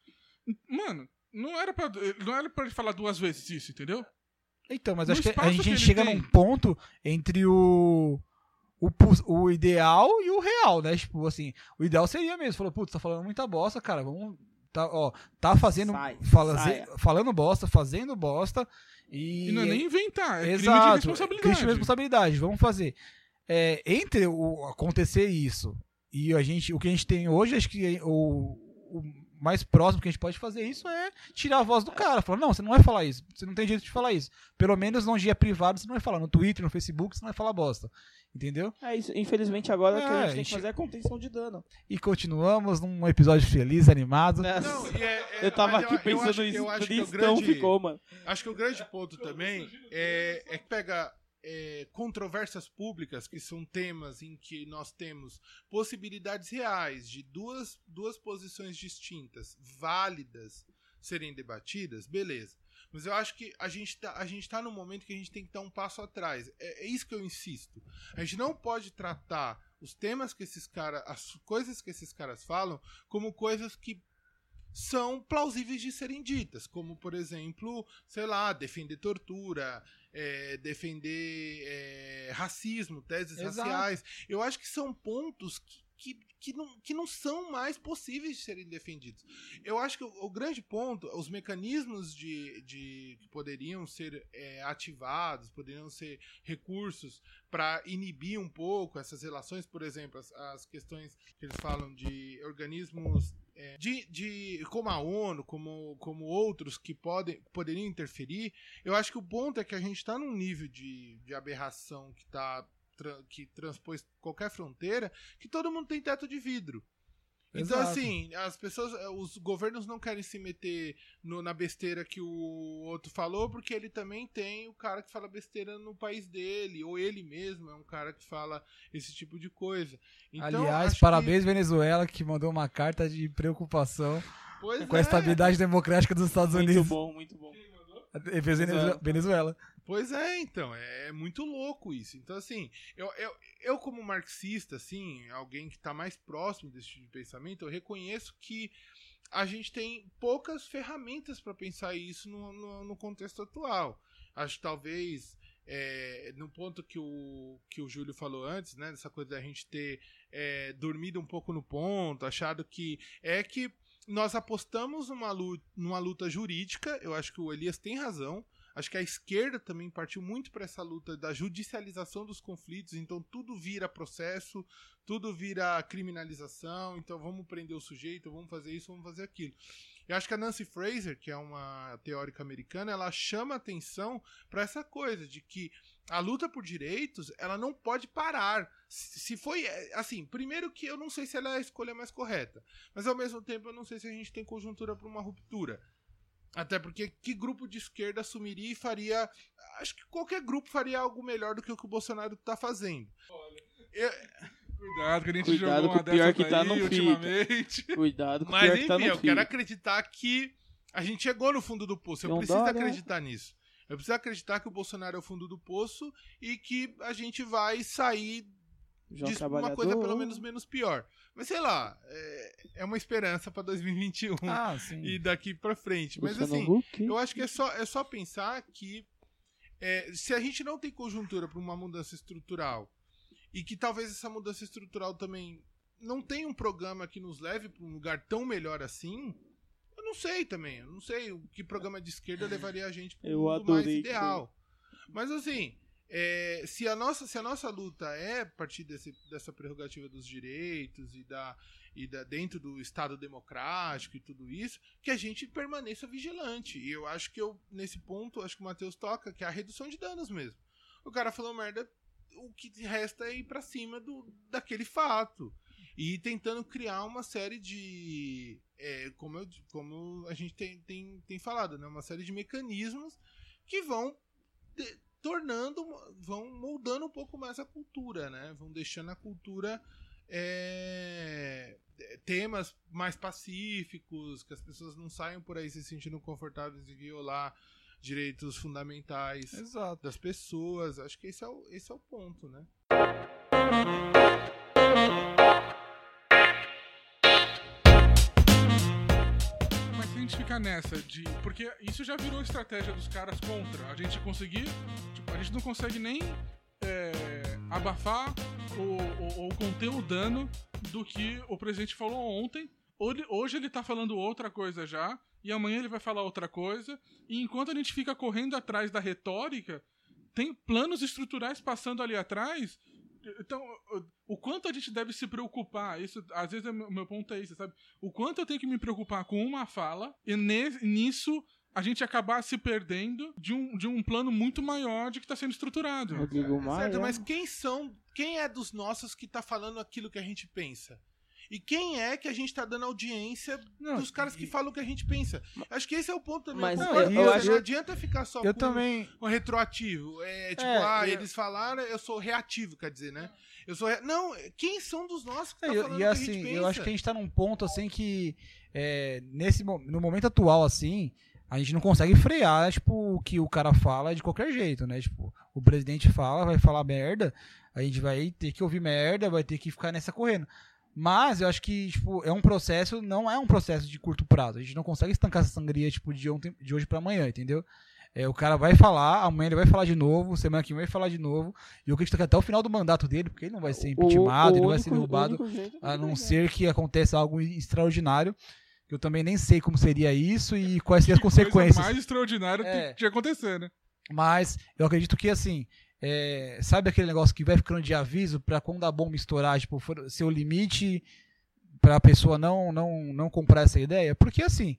Mano, não era pra, não era pra ele falar duas vezes isso, entendeu? Então, mas no acho que a gente que chega tem... num ponto entre o o, o ideal e o real, né? Tipo, assim, o ideal seria mesmo. Falou, putz, tá falando muita bosta, cara, vamos. Tá, ó, tá fazendo. Sai, fala, falando bosta, fazendo bosta. E, e não é nem inventar, é Exato, crime de responsabilidade. Crime de responsabilidade, vamos fazer. É, entre o acontecer isso e a gente, o que a gente tem hoje, acho que o, o mais próximo que a gente pode fazer isso é tirar a voz do cara. Falar, não, você não vai falar isso. Você não tem jeito de falar isso. Pelo menos num dia privado você não vai falar. No Twitter, no Facebook, você não vai falar bosta. Entendeu? É isso. Infelizmente agora é, o que a gente tem que fazer é contenção de dano. E continuamos num episódio feliz, animado. Não, é, é, eu tava aqui eu, pensando nisso. Eu acho que o grande, ficou, mano. Acho que o grande ponto também é, é que pega é, controvérsias públicas, que são temas em que nós temos possibilidades reais de duas, duas posições distintas, válidas, serem debatidas, beleza. Mas eu acho que a gente tá, a gente tá num momento que a gente tem que dar um passo atrás. É, é isso que eu insisto. A gente não pode tratar os temas que esses caras, as coisas que esses caras falam, como coisas que são plausíveis de serem ditas, como por exemplo, sei lá, defender tortura, é, defender é, racismo, teses Exato. raciais. Eu acho que são pontos que, que, que, não, que não são mais possíveis de serem defendidos. Eu acho que o, o grande ponto, os mecanismos de, de que poderiam ser é, ativados, poderiam ser recursos para inibir um pouco essas relações, por exemplo, as, as questões que eles falam de organismos é, de, de como a ONU, como, como outros que podem, poderiam interferir, eu acho que o ponto é que a gente está num nível de, de aberração que, tá, que transpôs qualquer fronteira, que todo mundo tem teto de vidro. Então, Exato. assim, as pessoas, eh, os governos não querem se meter no, na besteira que o outro falou, porque ele também tem o cara que fala besteira no país dele, ou ele mesmo é um cara que fala esse tipo de coisa. Então, Aliás, parabéns, que... Venezuela, que mandou uma carta de preocupação pois com é. a estabilidade democrática dos Estados muito Unidos. Muito bom, muito bom. Venezuela. Venezuela. Pois é, então, é, é, muito louco isso. Então, assim, eu, eu, eu como marxista, assim, alguém que está mais próximo desse tipo de pensamento, eu reconheço que a gente tem poucas ferramentas para pensar isso no, no, no, contexto atual. Acho que talvez, é, no ponto que o, que o Júlio falou antes, né, dessa coisa da gente ter é, dormido um pouco no ponto, achado que é que nós apostamos numa luta, numa luta jurídica, eu acho que o Elias tem razão. Acho que a esquerda também partiu muito para essa luta da judicialização dos conflitos, então tudo vira processo, tudo vira criminalização, então vamos prender o sujeito, vamos fazer isso, vamos fazer aquilo. Eu acho que a Nancy Fraser, que é uma teórica americana, ela chama atenção para essa coisa de que a luta por direitos, ela não pode parar. Se foi assim, primeiro que eu não sei se ela é a escolha mais correta, mas ao mesmo tempo eu não sei se a gente tem conjuntura para uma ruptura. Até porque que grupo de esquerda assumiria e faria. Acho que qualquer grupo faria algo melhor do que o que o Bolsonaro está fazendo. Olha. Eu... Cuidado, que a gente Cuidado jogou com o pior que tá aí, no ultimamente. Cuidado com o Mas pior enfim, que tá no eu fica. quero acreditar que a gente chegou no fundo do poço. Eu Não preciso né? acreditar nisso. Eu preciso acreditar que o Bolsonaro é o fundo do poço e que a gente vai sair João disso por uma coisa pelo menos menos pior. Mas sei lá, é, é uma esperança para 2021 Ah, sim. e daqui para frente. Mas assim, eu acho que é só, é só pensar que é, se a gente não tem conjuntura para uma mudança estrutural e que talvez essa mudança estrutural também não tenha um programa que nos leve para um lugar tão melhor assim, eu não sei também. Eu não sei o que programa de esquerda levaria a gente para um mundo mais ideal. Mas assim, é, se, a nossa, se a nossa luta é a partir desse, dessa prerrogativa dos direitos e da, e da dentro do Estado democrático e tudo isso, que a gente permaneça vigilante. E eu acho que eu, nesse ponto, acho que o Matheus toca, que é a redução de danos mesmo. O cara falou merda, o que resta é ir pra cima do, daquele fato. E tentando criar uma série de. é, como, eu, como a gente tem, tem, tem falado, né? Uma série de mecanismos que vão de- tornando, vão moldando um pouco mais a cultura, né? Vão deixando a cultura é, temas mais pacíficos, que as pessoas não saiam por aí se sentindo confortáveis de violar direitos fundamentais Exato. das pessoas. Acho que esse é o, esse é o ponto, né? Gente ficar nessa de. Porque isso já virou estratégia dos caras contra. A gente conseguir. Tipo, a gente não consegue nem é, abafar ou, ou- ou conter o dano do que o presidente falou ontem. Hoje ele tá falando outra coisa já. E amanhã ele vai falar outra coisa. E enquanto a gente fica correndo atrás da retórica, tem planos estruturais passando ali atrás. Então, o- quanto a gente deve se preocupar, isso às vezes é meu, meu ponto é isso, sabe? O quanto eu tenho que me preocupar com uma fala e ne- nisso a gente acabar se perdendo de um, de um plano muito maior de que está sendo estruturado. Rodrigo Maia. Certo, mas quem são, quem é dos nossos que tá falando aquilo que a gente pensa? E quem é que a gente tá dando audiência Não, dos caras que falam o que a gente pensa? Acho que esse é o ponto também. Mas eu eu- eu com você, acho- não adianta ficar só Eu com também. um retroativo. É tipo, É, ah, eu- eles falaram, eu sou reativo, quer dizer, né? Eu sou. Re... Não, quem são dos nossos que tá É, eu- falando e o que a assim, gente pensa? eu acho que a gente tá num ponto assim que é, nesse no momento atual assim, a gente não consegue frear, tipo, o que o cara fala de qualquer jeito, né? Tipo, o presidente fala, vai falar merda, a gente vai ter que ouvir merda, vai ter que ficar nessa correndo. Mas eu acho que, tipo, é um processo, não é um processo de curto prazo. A gente não consegue estancar essa sangria, tipo, de, ontem, de hoje pra amanhã, entendeu? É, o cara vai falar, amanhã ele vai falar de novo, semana que vem vai falar de novo. E eu acredito que até o final do mandato dele, porque ele não vai ser impeachmentado, ele não vai ser derrubado, a não ser que aconteça algo extraordinário. Que eu também nem sei como seria isso e quais seriam as Coisa consequências. mais extraordinária É. que tinha acontecer, né? Mas eu acredito que assim, é, sabe aquele negócio que vai ficando de aviso pra quando a bomba estourar, tipo, for, ser o limite pra pessoa não, não, não comprar essa ideia? Porque assim,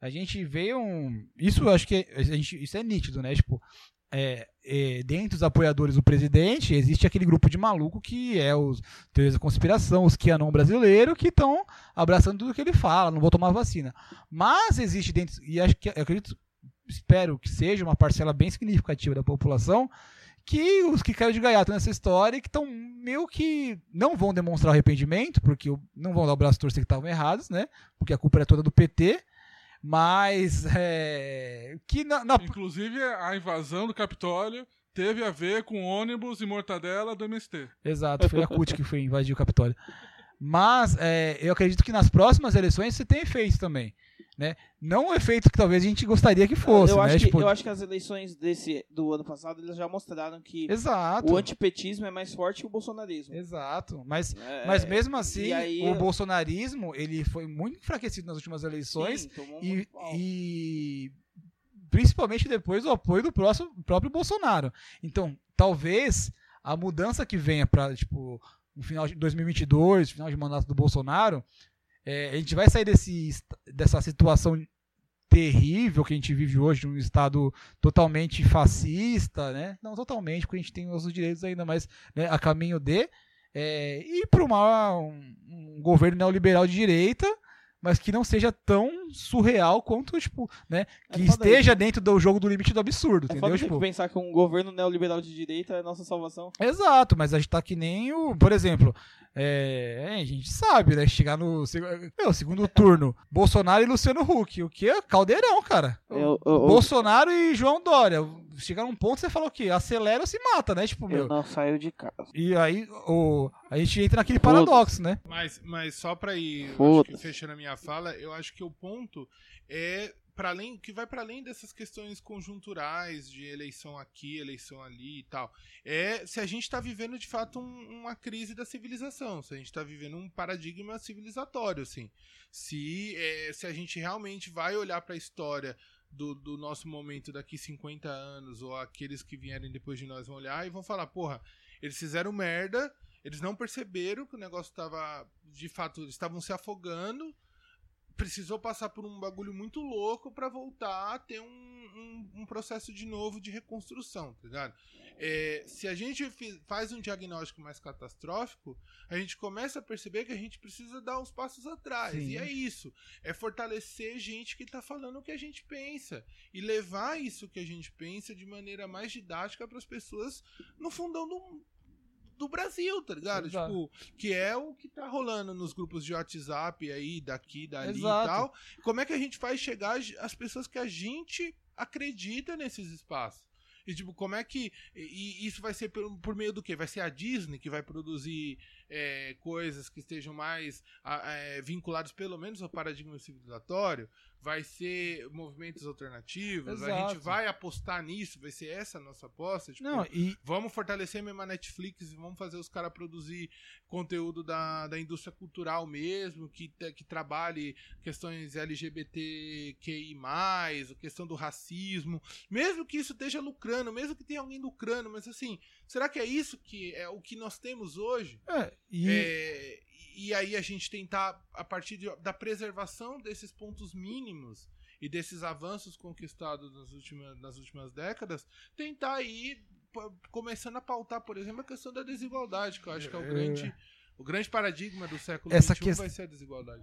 a gente vê um. Isso acho que a gente, isso é nítido, né? Tipo, é, é, dentro dos apoiadores do presidente, existe aquele grupo de maluco que é os teorias da conspiração, os QAnon brasileiro, que estão abraçando tudo que ele fala, não vou tomar vacina. Mas existe dentro, e acho que acredito, espero que seja uma parcela bem significativa da população, que os que caíram de gaiato nessa história e que estão meio que não vão demonstrar arrependimento, porque não vão dar o braço torcer que estavam errados, né? Porque a culpa é toda do PT. Mas é, que na, na- Inclusive, a invasão do Capitólio teve a ver com ônibus e mortadela do MST. Exato, foi a CUT que foi invadir o Capitólio. Mas é, eu acredito que nas próximas eleições você tem efeito também. Né? Não o efeito que talvez a gente gostaria que fosse, eu, né? acho que, Tipo, eu acho que as eleições desse, do ano passado eles já mostraram que Exato. o antipetismo é mais forte que o bolsonarismo. Exato. Mas, É, mas mesmo assim, aí- o bolsonarismo ele foi muito enfraquecido nas últimas eleições Sim, e, e principalmente depois do apoio do próximo, próprio Bolsonaro. Então, talvez a mudança que venha para tipo no final de 2022, final de mandato do Bolsonaro, é, a gente vai sair desse, dessa situação terrível que a gente vive hoje, um estado totalmente fascista, né? Não totalmente, porque a gente tem os direitos ainda, mas né, a caminho de é, e para um, um governo neoliberal de direita, mas que não seja tão surreal quanto, tipo, né? É Que foda esteja dentro do jogo do limite do absurdo, É entendeu? Tipo, pensar que um governo neoliberal de direita é a nossa salvação. Exato, mas a gente tá que nem o. Por exemplo, é, é, a gente sabe, né? Chegar no meu, segundo turno, Bolsonaro e Luciano Huck. O que? Caldeirão, cara. Eu, eu, eu- Bolsonaro e João Dória. Chegar num ponto você fala o quê? Acelera ou se mata, né? Tipo, eu meu. não saio de casa. E aí o, a gente entra naquele paradoxo, né? Mas, mas só pra ir que fechando a minha fala, eu acho que o ponto é para além que vai para além dessas questões conjunturais de eleição aqui, eleição ali e tal. É se a gente está vivendo de fato um- uma crise da civilização, se a gente está vivendo um paradigma civilizatório, assim. Se, é, se a gente realmente vai olhar para a história do, do nosso momento daqui 50 anos, ou aqueles que vierem depois de nós vão olhar e vão falar, porra, eles fizeram merda, eles não perceberam que o negócio estava, de fato, eles estavam se afogando, precisou passar por um bagulho muito louco para voltar a ter um, um, um processo de novo de reconstrução, tá ligado? É, se a gente faz um diagnóstico mais catastrófico, a gente começa a perceber que a gente precisa dar uns passos atrás. Sim. E é isso. É fortalecer gente que tá falando o que a gente pensa. E levar isso que a gente pensa de maneira mais didática para as pessoas no fundão do, do Brasil, tá ligado? Exato. Tipo, que é o que tá rolando nos grupos de WhatsApp aí, daqui, dali Exato. e tal. Como é que a gente faz chegar às pessoas que a gente acredita nesses espaços? E, tipo, como é que. E e isso vai ser por, por meio do quê? Vai ser a Disney que vai produzir é, coisas que estejam mais a- é, vinculadas, pelo menos, ao paradigma civilizatório? Vai ser movimentos alternativos? A Exato. gente vai apostar nisso? Vai ser essa a nossa aposta? Tipo, Não, e Vamos fortalecer mesmo a Netflix e vamos fazer os caras produzir conteúdo da, da indústria cultural mesmo, que, que trabalhe questões LGBTQI, a questão do racismo, mesmo que isso esteja lucrando, mesmo que tenha alguém lucrando, mas assim, será que é isso que é o que nós temos hoje? é, e É, e aí a gente tentar, a partir de- da preservação desses pontos mínimos e desses avanços conquistados nas últimas, nas últimas décadas, tentar ir p- começando a pautar, por exemplo, a questão da desigualdade, que eu acho que é o É. grande, o grande paradigma do século Essa XXI quest- vai ser a desigualdade.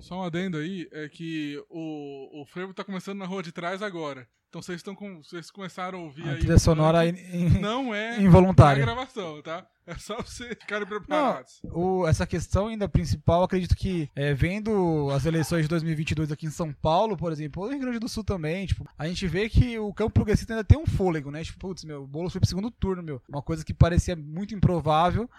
Só um adendo aí, é que o, o frevo tá começando na rua de trás agora. Então vocês estão com. Vocês começaram a ouvir a aí. trilha sonora in- in- não é involuntária. gravação, tá? É só vocês ficarem preparados. O- essa questão ainda principal, acredito que é, vendo as eleições de 2022 aqui em São Paulo, por exemplo, ou no Rio Grande do Sul também, tipo, a gente vê que o campo progressista ainda tem um fôlego, né? Tipo, putz, meu, o Boulos foi pro segundo turno, meu. Uma coisa que parecia muito improvável,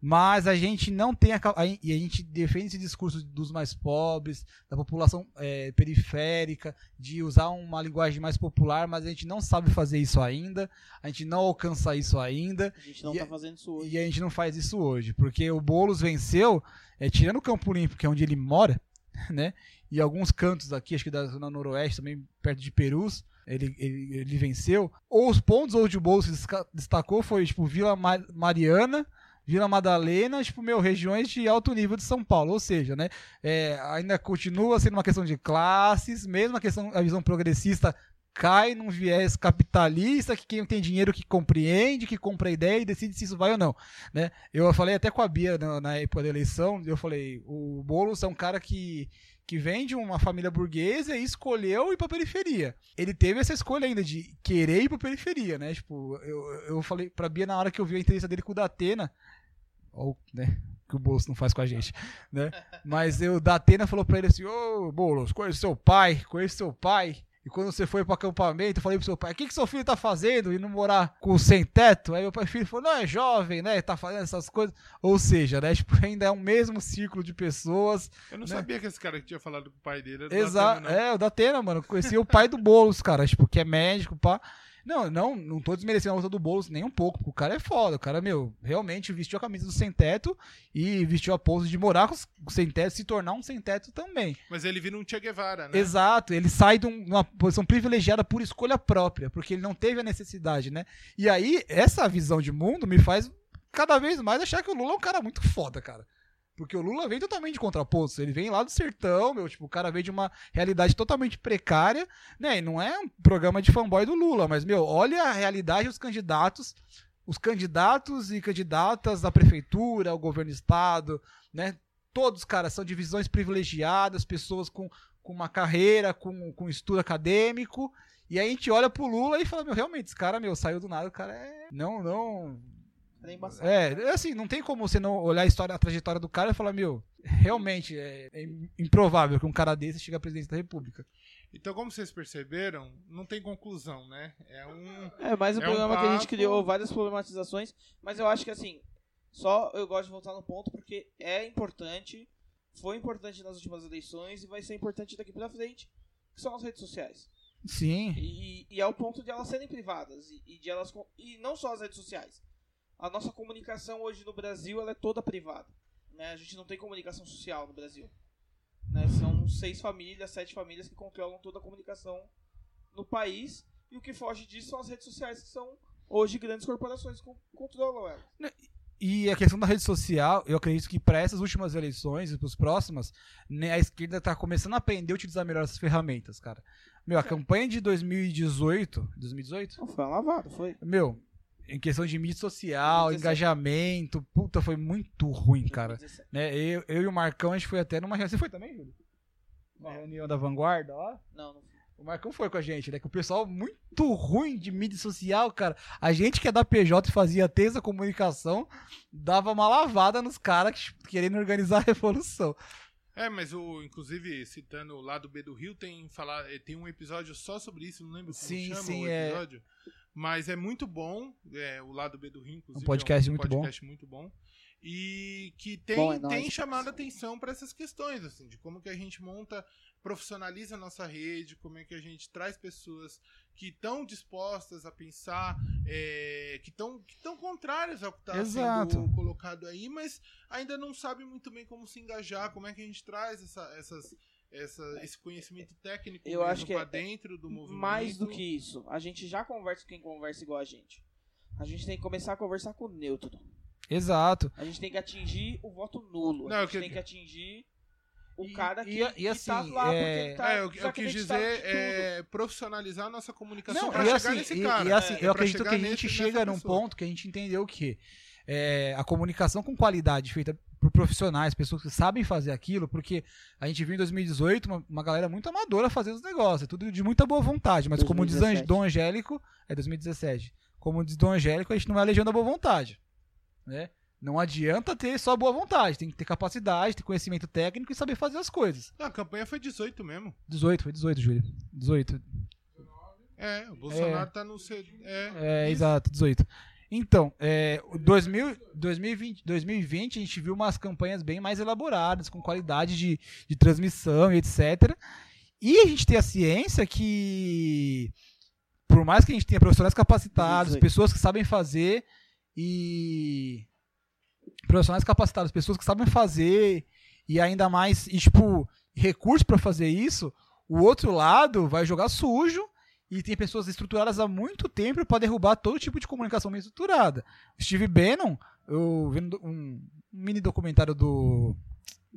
mas a gente não tem a, e a gente defende esse discurso dos mais pobres, da população é, periférica, de usar uma linguagem mais popular, mas a gente não sabe fazer isso ainda, a gente não alcança isso ainda. A gente não E tá é- fazendo isso hoje. E a gente não faz isso hoje, porque o Boulos venceu, é, tirando o Campo Limpo, que é onde ele mora, né? E alguns cantos aqui, acho que da zona noroeste, também perto de Perus, ele, ele, ele venceu. Ou os pontos onde o Boulos se destacou foi, tipo, Vila Ma- Mariana, Vila Madalena, tipo, meu, regiões de alto nível de São Paulo. Ou seja, né? é, ainda continua sendo uma questão de classes, mesmo a questão, a visão progressista cai num viés capitalista, que quem tem dinheiro que compreende, que compra a ideia e decide se isso vai ou não, né? Eu falei até com a Bia na, na época da eleição, eu falei, o Boulos é um cara que que vem de uma família burguesa e escolheu ir pra periferia. Ele teve essa escolha ainda de querer ir pra periferia, né? Tipo, eu, eu falei pra Bia na hora que eu vi a entrevista dele com o Datena, ou, né, que o Boulos não faz com a gente, né? Mas eu, o Datena falou pra ele assim, ô, Boulos, conheço seu pai, conheço seu pai. E quando você foi pro acampamento, eu falei pro seu pai, o que, que seu filho tá fazendo indo morar com o sem teto? Aí meu pai filho falou, não, é jovem, né? Tá fazendo essas coisas. Ou seja, né? Tipo, ainda é o mesmo círculo de pessoas. Eu não né? sabia que esse cara que tinha falado com o pai dele era Exato. Não. É, o da Atena, mano. Conheci o pai do Boulos, cara, tipo, que é médico, pá. Não, não, não tô desmerecendo a luta do Boulos nem um pouco, porque o cara é foda. O cara, meu, realmente vestiu a camisa do sem teto e vestiu a pose de morar com sem teto, se tornar um sem teto também. Mas ele vira um Che Guevara, né? Exato, ele sai de um- uma posição privilegiada por escolha própria, porque ele não teve a necessidade, né? E aí, essa visão de mundo me faz cada vez mais achar que o Lula é um cara muito foda, cara. Porque o Lula vem totalmente contraposto. Ele vem lá do sertão, meu. Tipo, o cara vem de uma realidade totalmente precária, né? E não é um programa de fanboy do Lula, mas, meu, olha a realidade dos candidatos. Os candidatos e candidatas da prefeitura, ao governo do estado, né? Todos, cara, são divisões privilegiadas, pessoas com, com uma carreira, com, com estudo acadêmico. E aí a gente olha pro Lula e fala, meu, realmente, esse cara, meu, saiu do nada, o cara é. Não, não. É embaçado. É, assim, não tem como você não olhar a história, a trajetória do cara e falar, meu, realmente é, é improvável que um cara desse chegue à presidência da república. Então, como vocês perceberam, não tem conclusão, né? É um. É, mais um É um programa que a gente criou várias problematizações, mas eu acho que assim, só eu gosto de voltar no ponto porque é importante, foi importante nas últimas eleições e vai ser importante daqui pra frente, que são as redes sociais. Sim. E, e é o ponto de elas serem privadas e, e de elas e não só as redes sociais. A nossa comunicação hoje no Brasil ela é toda privada, né? A gente não tem comunicação social no Brasil. Né? São seis famílias, sete famílias que controlam toda a comunicação no país e o que foge disso são as redes sociais que são hoje grandes corporações que controlam elas. E a questão da rede social, eu acredito que para essas últimas eleições e para as próximas, né, a esquerda tá começando a aprender a utilizar melhor essas ferramentas, cara. Meu, a campanha de 2018, 2018? Não foi uma lavada, foi. Meu, em questão de mídia social, 2017. engajamento, puta, foi muito ruim, cara. 2017. Né, eu, eu e o Marcão, a gente foi até numa reunião. Você foi também, Júlio? Uma reunião da Vanguarda lá? Não, não foi. O Marcão foi com a gente, né? Que o pessoal muito ruim de mídia social, cara. A gente que é da PJ e fazia tesa comunicação, dava uma lavada nos caras que- querendo organizar a revolução. É, mas o, inclusive, citando o lado B do Rio, tem, falar, eh, tem um episódio só sobre isso, não lembro como Sim, chama sim, o é. Mas é muito bom, é, o lado B do Rio, inclusive. Um podcast é um muito bom. podcast muito bom. E que tem, Bom, é tem chamado atenção para essas questões, assim, de como que a gente monta, profissionaliza a nossa rede, como é que a gente traz pessoas que estão dispostas a pensar, é, que estão que tão contrárias ao que está sendo colocado aí, mas ainda não sabem muito bem como se engajar, como é que a gente traz essa, essas, essa, esse conhecimento técnico Eu acho que para é- dentro do movimento. Mais do que isso, a gente já conversa com quem conversa igual a gente. A gente tem que começar a conversar com o neutro. Exato. A gente tem que atingir o voto nulo. Não, a gente que- tem que atingir o E- cara e- que, e que assim, tá lá é- porque ele tá É, eu, eu quis dizer é profissionalizar a nossa comunicação Não, para e chegar assim, nesse e- cara. e assim, É, eu acredito que a gente nesse- chega num pessoa. ponto que a gente entendeu que é, a comunicação com qualidade feita por profissionais, pessoas que sabem fazer aquilo, porque a gente viu em 2018 uma, uma galera muito amadora fazendo os negócios, é tudo de muita boa vontade, mas como diz 2017. Dom Angélico, é 2017, como diz Dom Angélico, a gente não é a legião da boa vontade, né? Não adianta ter só boa vontade, tem que ter capacidade, ter conhecimento técnico e saber fazer as coisas. Não, a campanha foi 18 mesmo. 18, foi 18, Júlio. 18. É, o Bolsonaro tá no. C- É, É, exato, 18. Então, é, o 2000, 2020, 2020 a gente viu umas campanhas bem mais elaboradas, com qualidade de, de transmissão e etc. E a gente tem a ciência que, por mais que a gente tenha profissionais capacitados, 2018. pessoas que sabem fazer e. Profissionais capacitados, pessoas que sabem fazer e ainda mais, e, tipo, recursos para fazer isso, o outro lado vai jogar sujo e tem pessoas estruturadas há muito tempo para derrubar todo tipo de comunicação bem estruturada. Steve Bannon, eu vendo um mini documentário do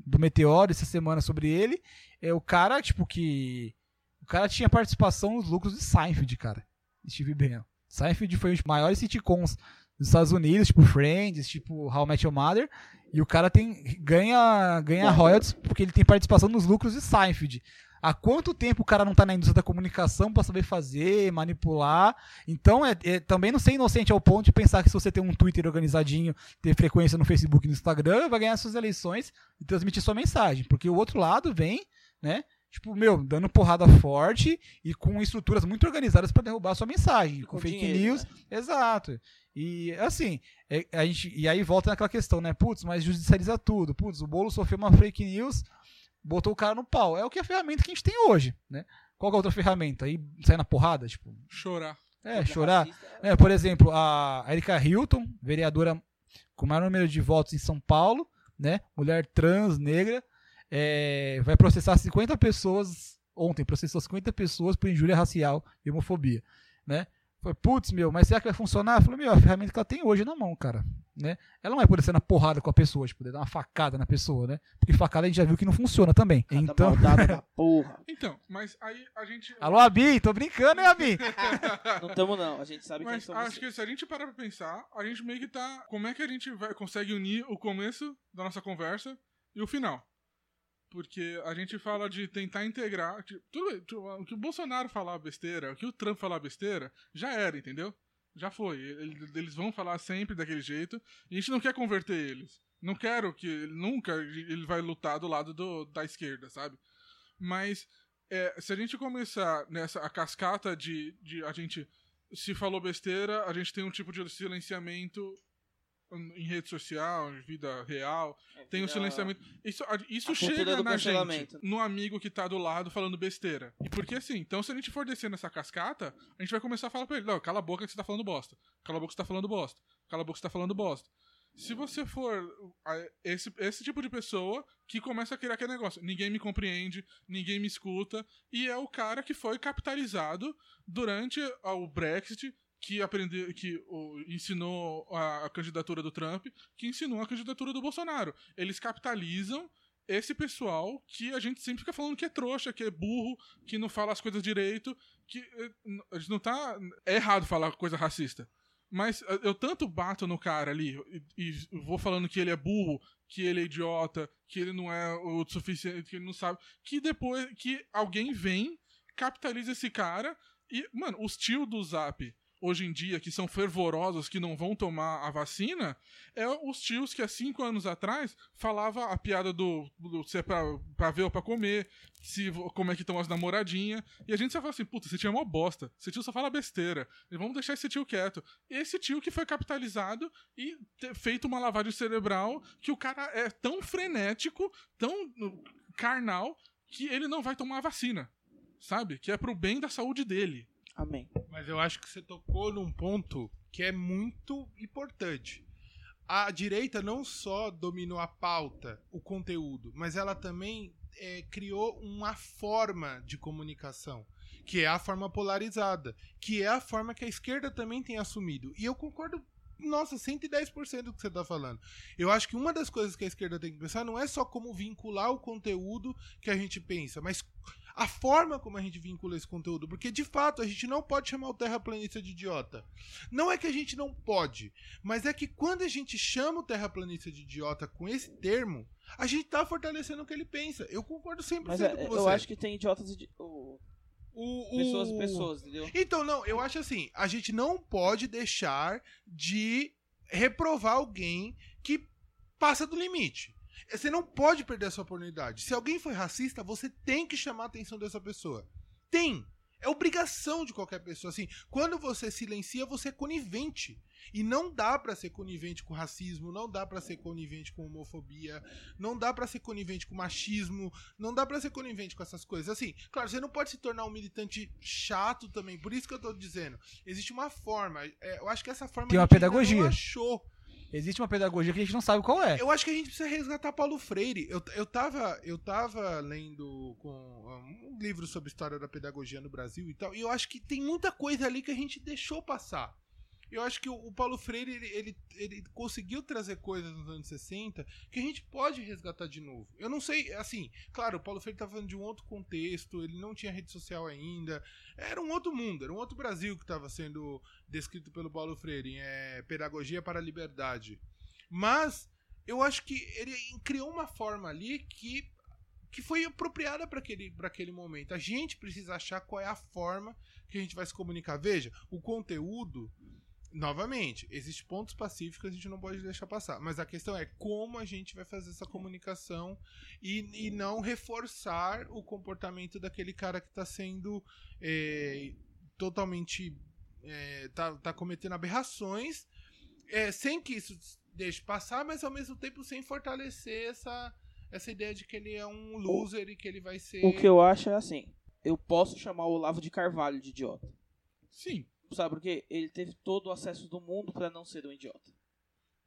do Meteoro essa semana sobre ele, é o cara, tipo, que o cara tinha participação nos lucros de Seinfeld, cara. Steve Bannon. Seinfeld foi um dos maiores sitcoms dos Estados Unidos, tipo Friends, tipo How I Met Your Mother, e o cara tem ganha ganha royalties porque ele tem participação nos lucros de Seinfeld. Há quanto tempo o cara não tá na indústria da comunicação pra saber fazer, manipular? Então, é, é também não ser inocente ao ponto de pensar que se você tem um Twitter organizadinho, ter frequência no Facebook e no Instagram, vai ganhar suas eleições e transmitir sua mensagem. Porque o outro lado vem, né? tipo, meu, dando porrada forte e com estruturas muito organizadas para derrubar a sua mensagem, com, Com fake dinheiro, news. né? Exato. E assim, é- a gente, e aí volta naquela questão, né? Putz, mas judicializa tudo. Putz, o bolo sofreu uma fake news, botou o cara no pau. É o que é a ferramenta que a gente tem hoje, né? Qual que é a outra ferramenta? Aí sair na porrada, tipo, Chorar. é, Porque chorar. racista É, por exemplo, a Erika Hilton, vereadora com o maior número de votos em São Paulo, né? Mulher trans, negra, é, vai processar 50 pessoas. Ontem processou 50 pessoas por injúria racial e homofobia, né? Foi, putz, meu, mas será que vai funcionar? Falei, meu, a ferramenta que ela tem hoje na mão, cara, né? Ela não vai poder ser na porrada com a pessoa, tipo, poder dar uma facada na pessoa, né? Porque facada a gente já viu que não funciona também. Cada Então, da porra. Então, mas aí a gente. alô, Abi, tô brincando, hein, Abi? Não tamo não, a gente sabe quem Mas somos. acho que se a gente parar pra pensar, a gente meio que tá. Como é que a gente vai, consegue unir o começo da nossa conversa e o final? Porque a gente fala de tentar integrar. que- tudo, o que o Bolsonaro falar besteira, o que o Trump falar besteira, já era, entendeu? Já foi. Ele- Eles vão falar sempre daquele jeito. E a gente não quer converter eles. Não quero que. Nunca ele vai lutar do lado do, da esquerda, sabe? Mas é, se a gente começar nessa a cascata de, de a gente se falou besteira, a gente tem um tipo de silenciamento em rede social, em vida real. É, Tem o vira- silenciamento. Isso, isso a chega na gente, no amigo que tá do lado falando besteira. E porque assim, então se a gente for descer nessa cascata, a gente vai começar a falar pra ele: não, cala a boca que você tá falando bosta. Cala a boca que você tá falando bosta. Cala a boca que você tá falando bosta. Se você for esse, esse tipo de pessoa que começa a criar aquele negócio, ninguém me compreende, ninguém me escuta, e é o cara que foi capitalizado durante o Brexit, que aprendeu, que o, ensinou a, a candidatura do Trump, que ensinou a candidatura do Bolsonaro. Eles capitalizam esse pessoal que a gente sempre fica falando que é trouxa, que é burro, que não fala as coisas direito, que eh, a gente não tá é errado falar coisa racista. Mas eh, eu tanto bato no cara ali e, e vou falando que ele é burro, que ele é idiota, que ele não é o suficiente, que ele não sabe, que depois que alguém vem, capitaliza esse cara e, mano, os tios do Zap hoje em dia, que são fervorosos, que não vão tomar a vacina, é os tios que há cinco anos atrás falava a piada do, do se é pra, pra ver ou pra comer, se, como é que estão as namoradinhas, e a gente só fala assim, puta, esse tio é uma bosta, esse tio só fala besteira, e vamos deixar esse tio quieto. Esse tio que foi capitalizado e feito uma lavagem cerebral, que o cara é tão frenético, tão uh, carnal, que ele não vai tomar a vacina, sabe? Que é pro bem da saúde dele. Amém. Mas eu acho que você tocou num ponto que é muito importante. A direita não só dominou a pauta, o conteúdo, mas ela também é, criou uma forma de comunicação, que é a forma polarizada, que é a forma que a esquerda também tem assumido. E eu concordo, nossa, 110% do que você está falando. Eu acho que uma das coisas que a esquerda tem que pensar não é só como vincular o conteúdo que a gente pensa, mas a forma como a gente vincula esse conteúdo, porque de fato a gente não pode chamar o terraplanista de idiota. Não é que a gente não pode, mas é que quando a gente chama o terraplanista de idiota com esse termo, a gente tá fortalecendo o que ele pensa. Eu concordo 100% Mas é, com você. eu acho que tem idiotas e. idi- o- o, o- Pessoas pessoas, entendeu? Então, não, eu acho assim, a gente não pode deixar de reprovar alguém que passa do limite. Você não pode perder essa oportunidade. Se alguém foi racista, você tem que chamar a atenção dessa pessoa. Tem. É obrigação de qualquer pessoa. Assim, quando você silencia, você é conivente. E não dá pra ser conivente com racismo, não dá pra ser conivente com homofobia, não dá pra ser conivente com machismo, não dá pra ser conivente com essas coisas. Assim, claro, você não pode se tornar um militante chato também. Por isso que eu tô dizendo. Existe uma forma. é, eu acho que essa forma Tem uma pedagogia. não achou. Existe uma pedagogia que a gente não sabe qual é. Eu acho que a gente precisa resgatar Paulo Freire. Eu, eu, tava, eu tava lendo com um livro sobre história da pedagogia no Brasil e tal, e eu acho que tem muita coisa ali que a gente deixou passar. Eu acho que o, o Paulo Freire ele, ele, ele conseguiu trazer coisas nos anos 60 que a gente pode resgatar de novo. Eu não sei, assim, claro, o Paulo Freire estava falando de um outro contexto, ele não tinha rede social ainda, era um outro mundo, era um outro Brasil que estava sendo descrito pelo Paulo Freire, é, Pedagogia para a Liberdade. Mas eu acho que ele criou uma forma ali que, que foi apropriada para aquele, aquele momento. A gente precisa achar qual é a forma que a gente vai se comunicar. Veja, o conteúdo novamente, existem pontos pacíficos que a gente não pode deixar passar. Mas a questão é como a gente vai fazer essa comunicação e, e não reforçar o comportamento daquele cara que está sendo é, totalmente. É, tá, tá cometendo aberrações, é, sem que isso deixe passar, mas ao mesmo tempo sem fortalecer essa, essa ideia de que ele é um loser e que ele vai ser. O que eu acho é assim: eu posso chamar o Olavo de Carvalho de idiota. Sim. Sabe por quê? Ele teve todo o acesso do mundo pra não ser um idiota.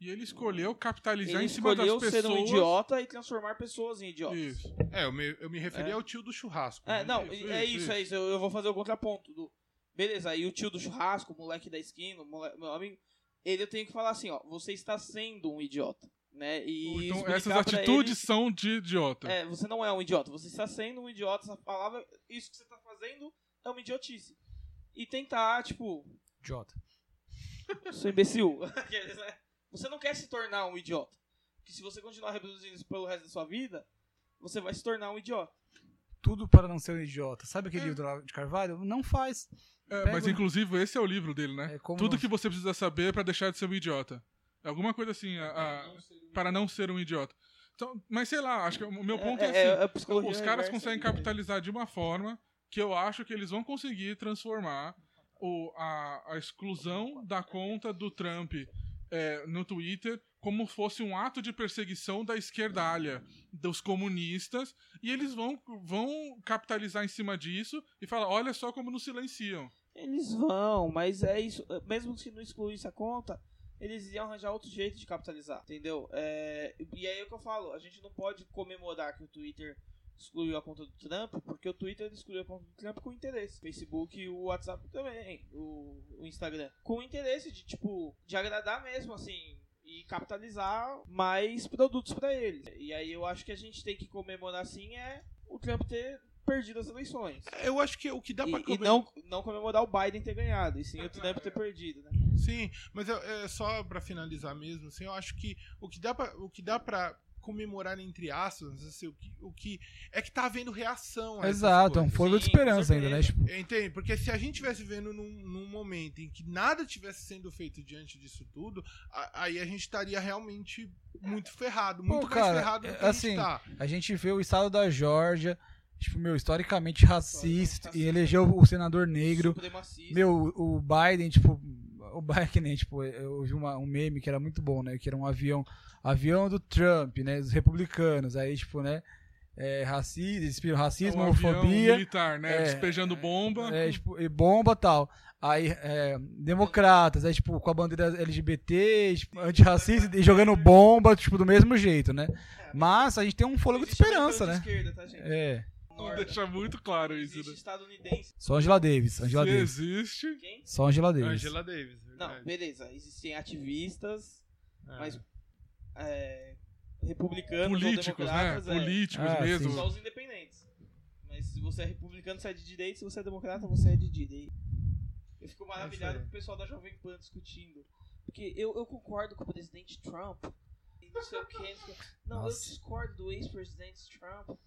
E ele escolheu capitalizar Ele em cima das escolheu pessoas. ser um idiota e transformar pessoas em idiotas. Isso. É, eu me, eu me referi É. ao tio do churrasco. É, né? não, Isso, é isso, isso, é isso. Eu, eu vou fazer o contraponto. Do... Beleza, aí o tio do churrasco, o moleque da esquina, o mole- meu amigo, ele eu tenho que falar assim, ó, você está sendo um idiota, né? E Então, essas atitudes ele- são de idiota. É, você não é um idiota, você está sendo um idiota, essa palavra, isso que você está fazendo é uma idiotice. E tentar, tipo, Idiota. sou imbecil. você não quer se tornar um idiota. Porque se você continuar reproduzindo isso pelo resto da sua vida, você vai se tornar um idiota. Tudo para não ser um idiota. Sabe É. aquele livro do Olavo de Carvalho? Não faz. É, Pega mas o- inclusive esse é o livro dele, né? É como Tudo não- que você precisa saber pra deixar de ser um idiota. É Alguma coisa assim, a- a- para não ser um idiota. Então, mas sei lá, acho que o meu ponto é, assim. a psicologia os caras conseguem ali, capitalizar de uma forma que eu acho que eles vão conseguir transformar o, a, a exclusão da conta do Trump é, no Twitter como fosse um ato de perseguição da esquerdalha, dos comunistas, e eles vão, vão capitalizar em cima disso e falar: olha só como nos silenciam. Eles vão, mas é isso. Mesmo se não excluísse a conta, eles iam arranjar outro jeito de capitalizar, entendeu? É, e aí é o que eu falo, a gente não pode comemorar que o Twitter excluiu a conta do Trump, porque o Twitter excluiu a conta do Trump com interesse. O Facebook e o WhatsApp também, o, o Instagram. Com interesse de, tipo, de agradar mesmo, assim, e capitalizar mais produtos pra eles. E aí eu acho que a gente tem que comemorar, assim, é o Trump ter perdido as eleições. Eu acho que o que dá pra E, e não, não comemorar o Biden ter ganhado, e sim o Trump ter perdido, né? Sim, mas eu- é só pra finalizar mesmo, assim, eu acho que o que dá pra, o que dá para comemorar entre aspas, assim, o, que, o que é que tá havendo reação a essas Exato, é um fôlego de esperança ainda, né? Tipo, Entende? Porque se a gente estivesse vivendo num, num momento em que nada tivesse sendo feito diante disso tudo, a- aí a gente estaria realmente muito ferrado, muito mais cara, ferrado do que é, a assim, gente tá. a gente vê o estado da Geórgia, tipo, meu, historicamente racista, e elegeu o senador negro. Meu, o Biden, tipo, o Biden que nem, tipo, eu vi uma- um meme que era muito bom, né? Que era um avião, avião do Trump, né? Dos republicanos. Aí, tipo, né? É, racismo, racismo, É um avião homofobia. militar, né? é, Despejando bomba. É, tipo, e bomba e tal. Aí, é, democratas, aí, tipo, com a bandeira LGBT, tipo, antirracista, e jogando bomba, tipo, do mesmo jeito, né? Mas a gente tem um fôlego de esperança, né? de esquerda, tá, gente? É. Não deixa muito claro isso, né? estadunidense. Só Angela Davis. Angela Se Davis. existe. Quem? Só Angela Davis. Angela Davis, Não, beleza. Existem ativistas, É. mas é, republicanos Políticos, ou né? democratas, é, Políticos Ah, mesmo. sim. só os independentes. Mas se você é republicano, você é de direita. Se você é democrata, você é de direita. Eu fico maravilhado aí. com o pessoal da Jovem Pan discutindo. Porque eu, eu concordo com o presidente Trump. E não sei o que. Não, eu Nossa. discordo do ex-presidente Trump.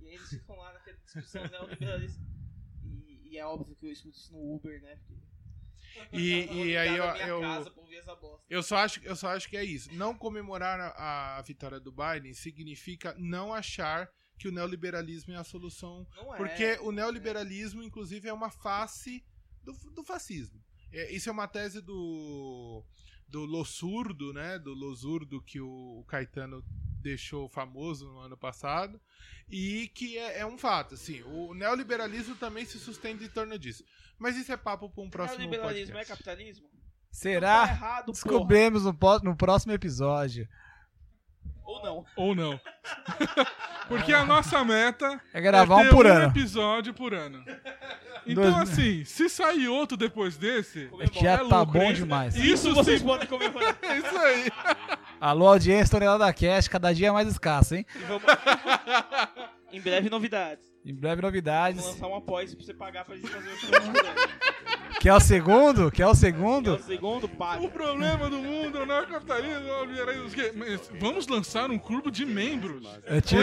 E aí eles ficam lá naquela discussão neoliberalista. E, e é óbvio que eu escuto isso no Uber, né? Porque E- e aí eu- eu- casa. Eu só, acho, eu só acho que é isso. Não comemorar a, a vitória do Biden significa não achar que o neoliberalismo é a solução. Não é. Porque o neoliberalismo, inclusive, é uma face do, do fascismo. É, isso é uma tese do, do Lossurdo, né? Do Losurdo que o, o Caetano deixou famoso no ano passado. E que é, é um fato, assim. O neoliberalismo também se sustenta em torno disso. Mas isso é papo para um próximo Neoliberalismo é podcast. capitalismo? Tá Será? errado, porra. Descobrimos no, no próximo episódio. Ou não. Ou não. Porque a nossa meta É gravar é ter um por um ano. episódio por ano. Então, Dois- assim, se sair outro depois desse, É que já é tá lucro, bom demais. Isso vocês sim, podem comemorar. é isso aí. Alô, audiência, tonelada cast, cada dia mais escassa, hein? Vamos... em breve, novidades. Em breve Vamos novidades. lançar um apoio pra você pagar pra gente fazer o show. Quer o segundo? Quer o É segundo? o segundo, O paga. problema do mundo é o é o? Mas vamos lançar um clube de membros. É tipo,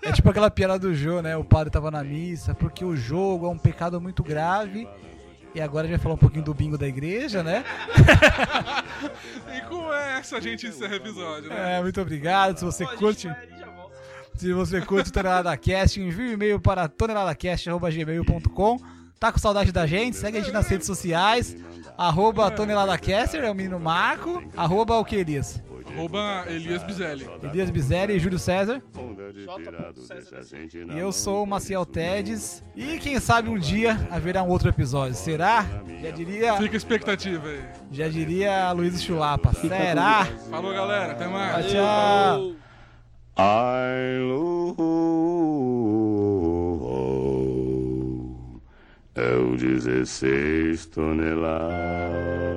é tipo aquela piada do Jô, né? O padre tava na missa, porque o jogo é um pecado muito grave. E agora a gente vai falar um pouquinho do bingo da igreja, né? E com essa a gente encerra o episódio, né? É, muito obrigado. Se você curte. Se você curte o Tonelada Cast, envie um e-mail para toneladacast.gmail.com. Tá com saudade da gente? Segue a gente nas redes sociais. Arroba ToneladaCaster, é o menino Marco. Arroba o que, Elias? Arroba Elias Bizelli. Elias Bizelli e Júlio César. Onda de Jota. pirado César deixa a gente na E eu sou o Maciel Tedes. E quem sabe um dia haverá um outro episódio. Será? Já diria, Fica a expectativa aí. já diria Luiz Chulapa. Será? Falou, galera. Até mais. Tchau, tchau. Ai, Lu, é o 16 toneladas.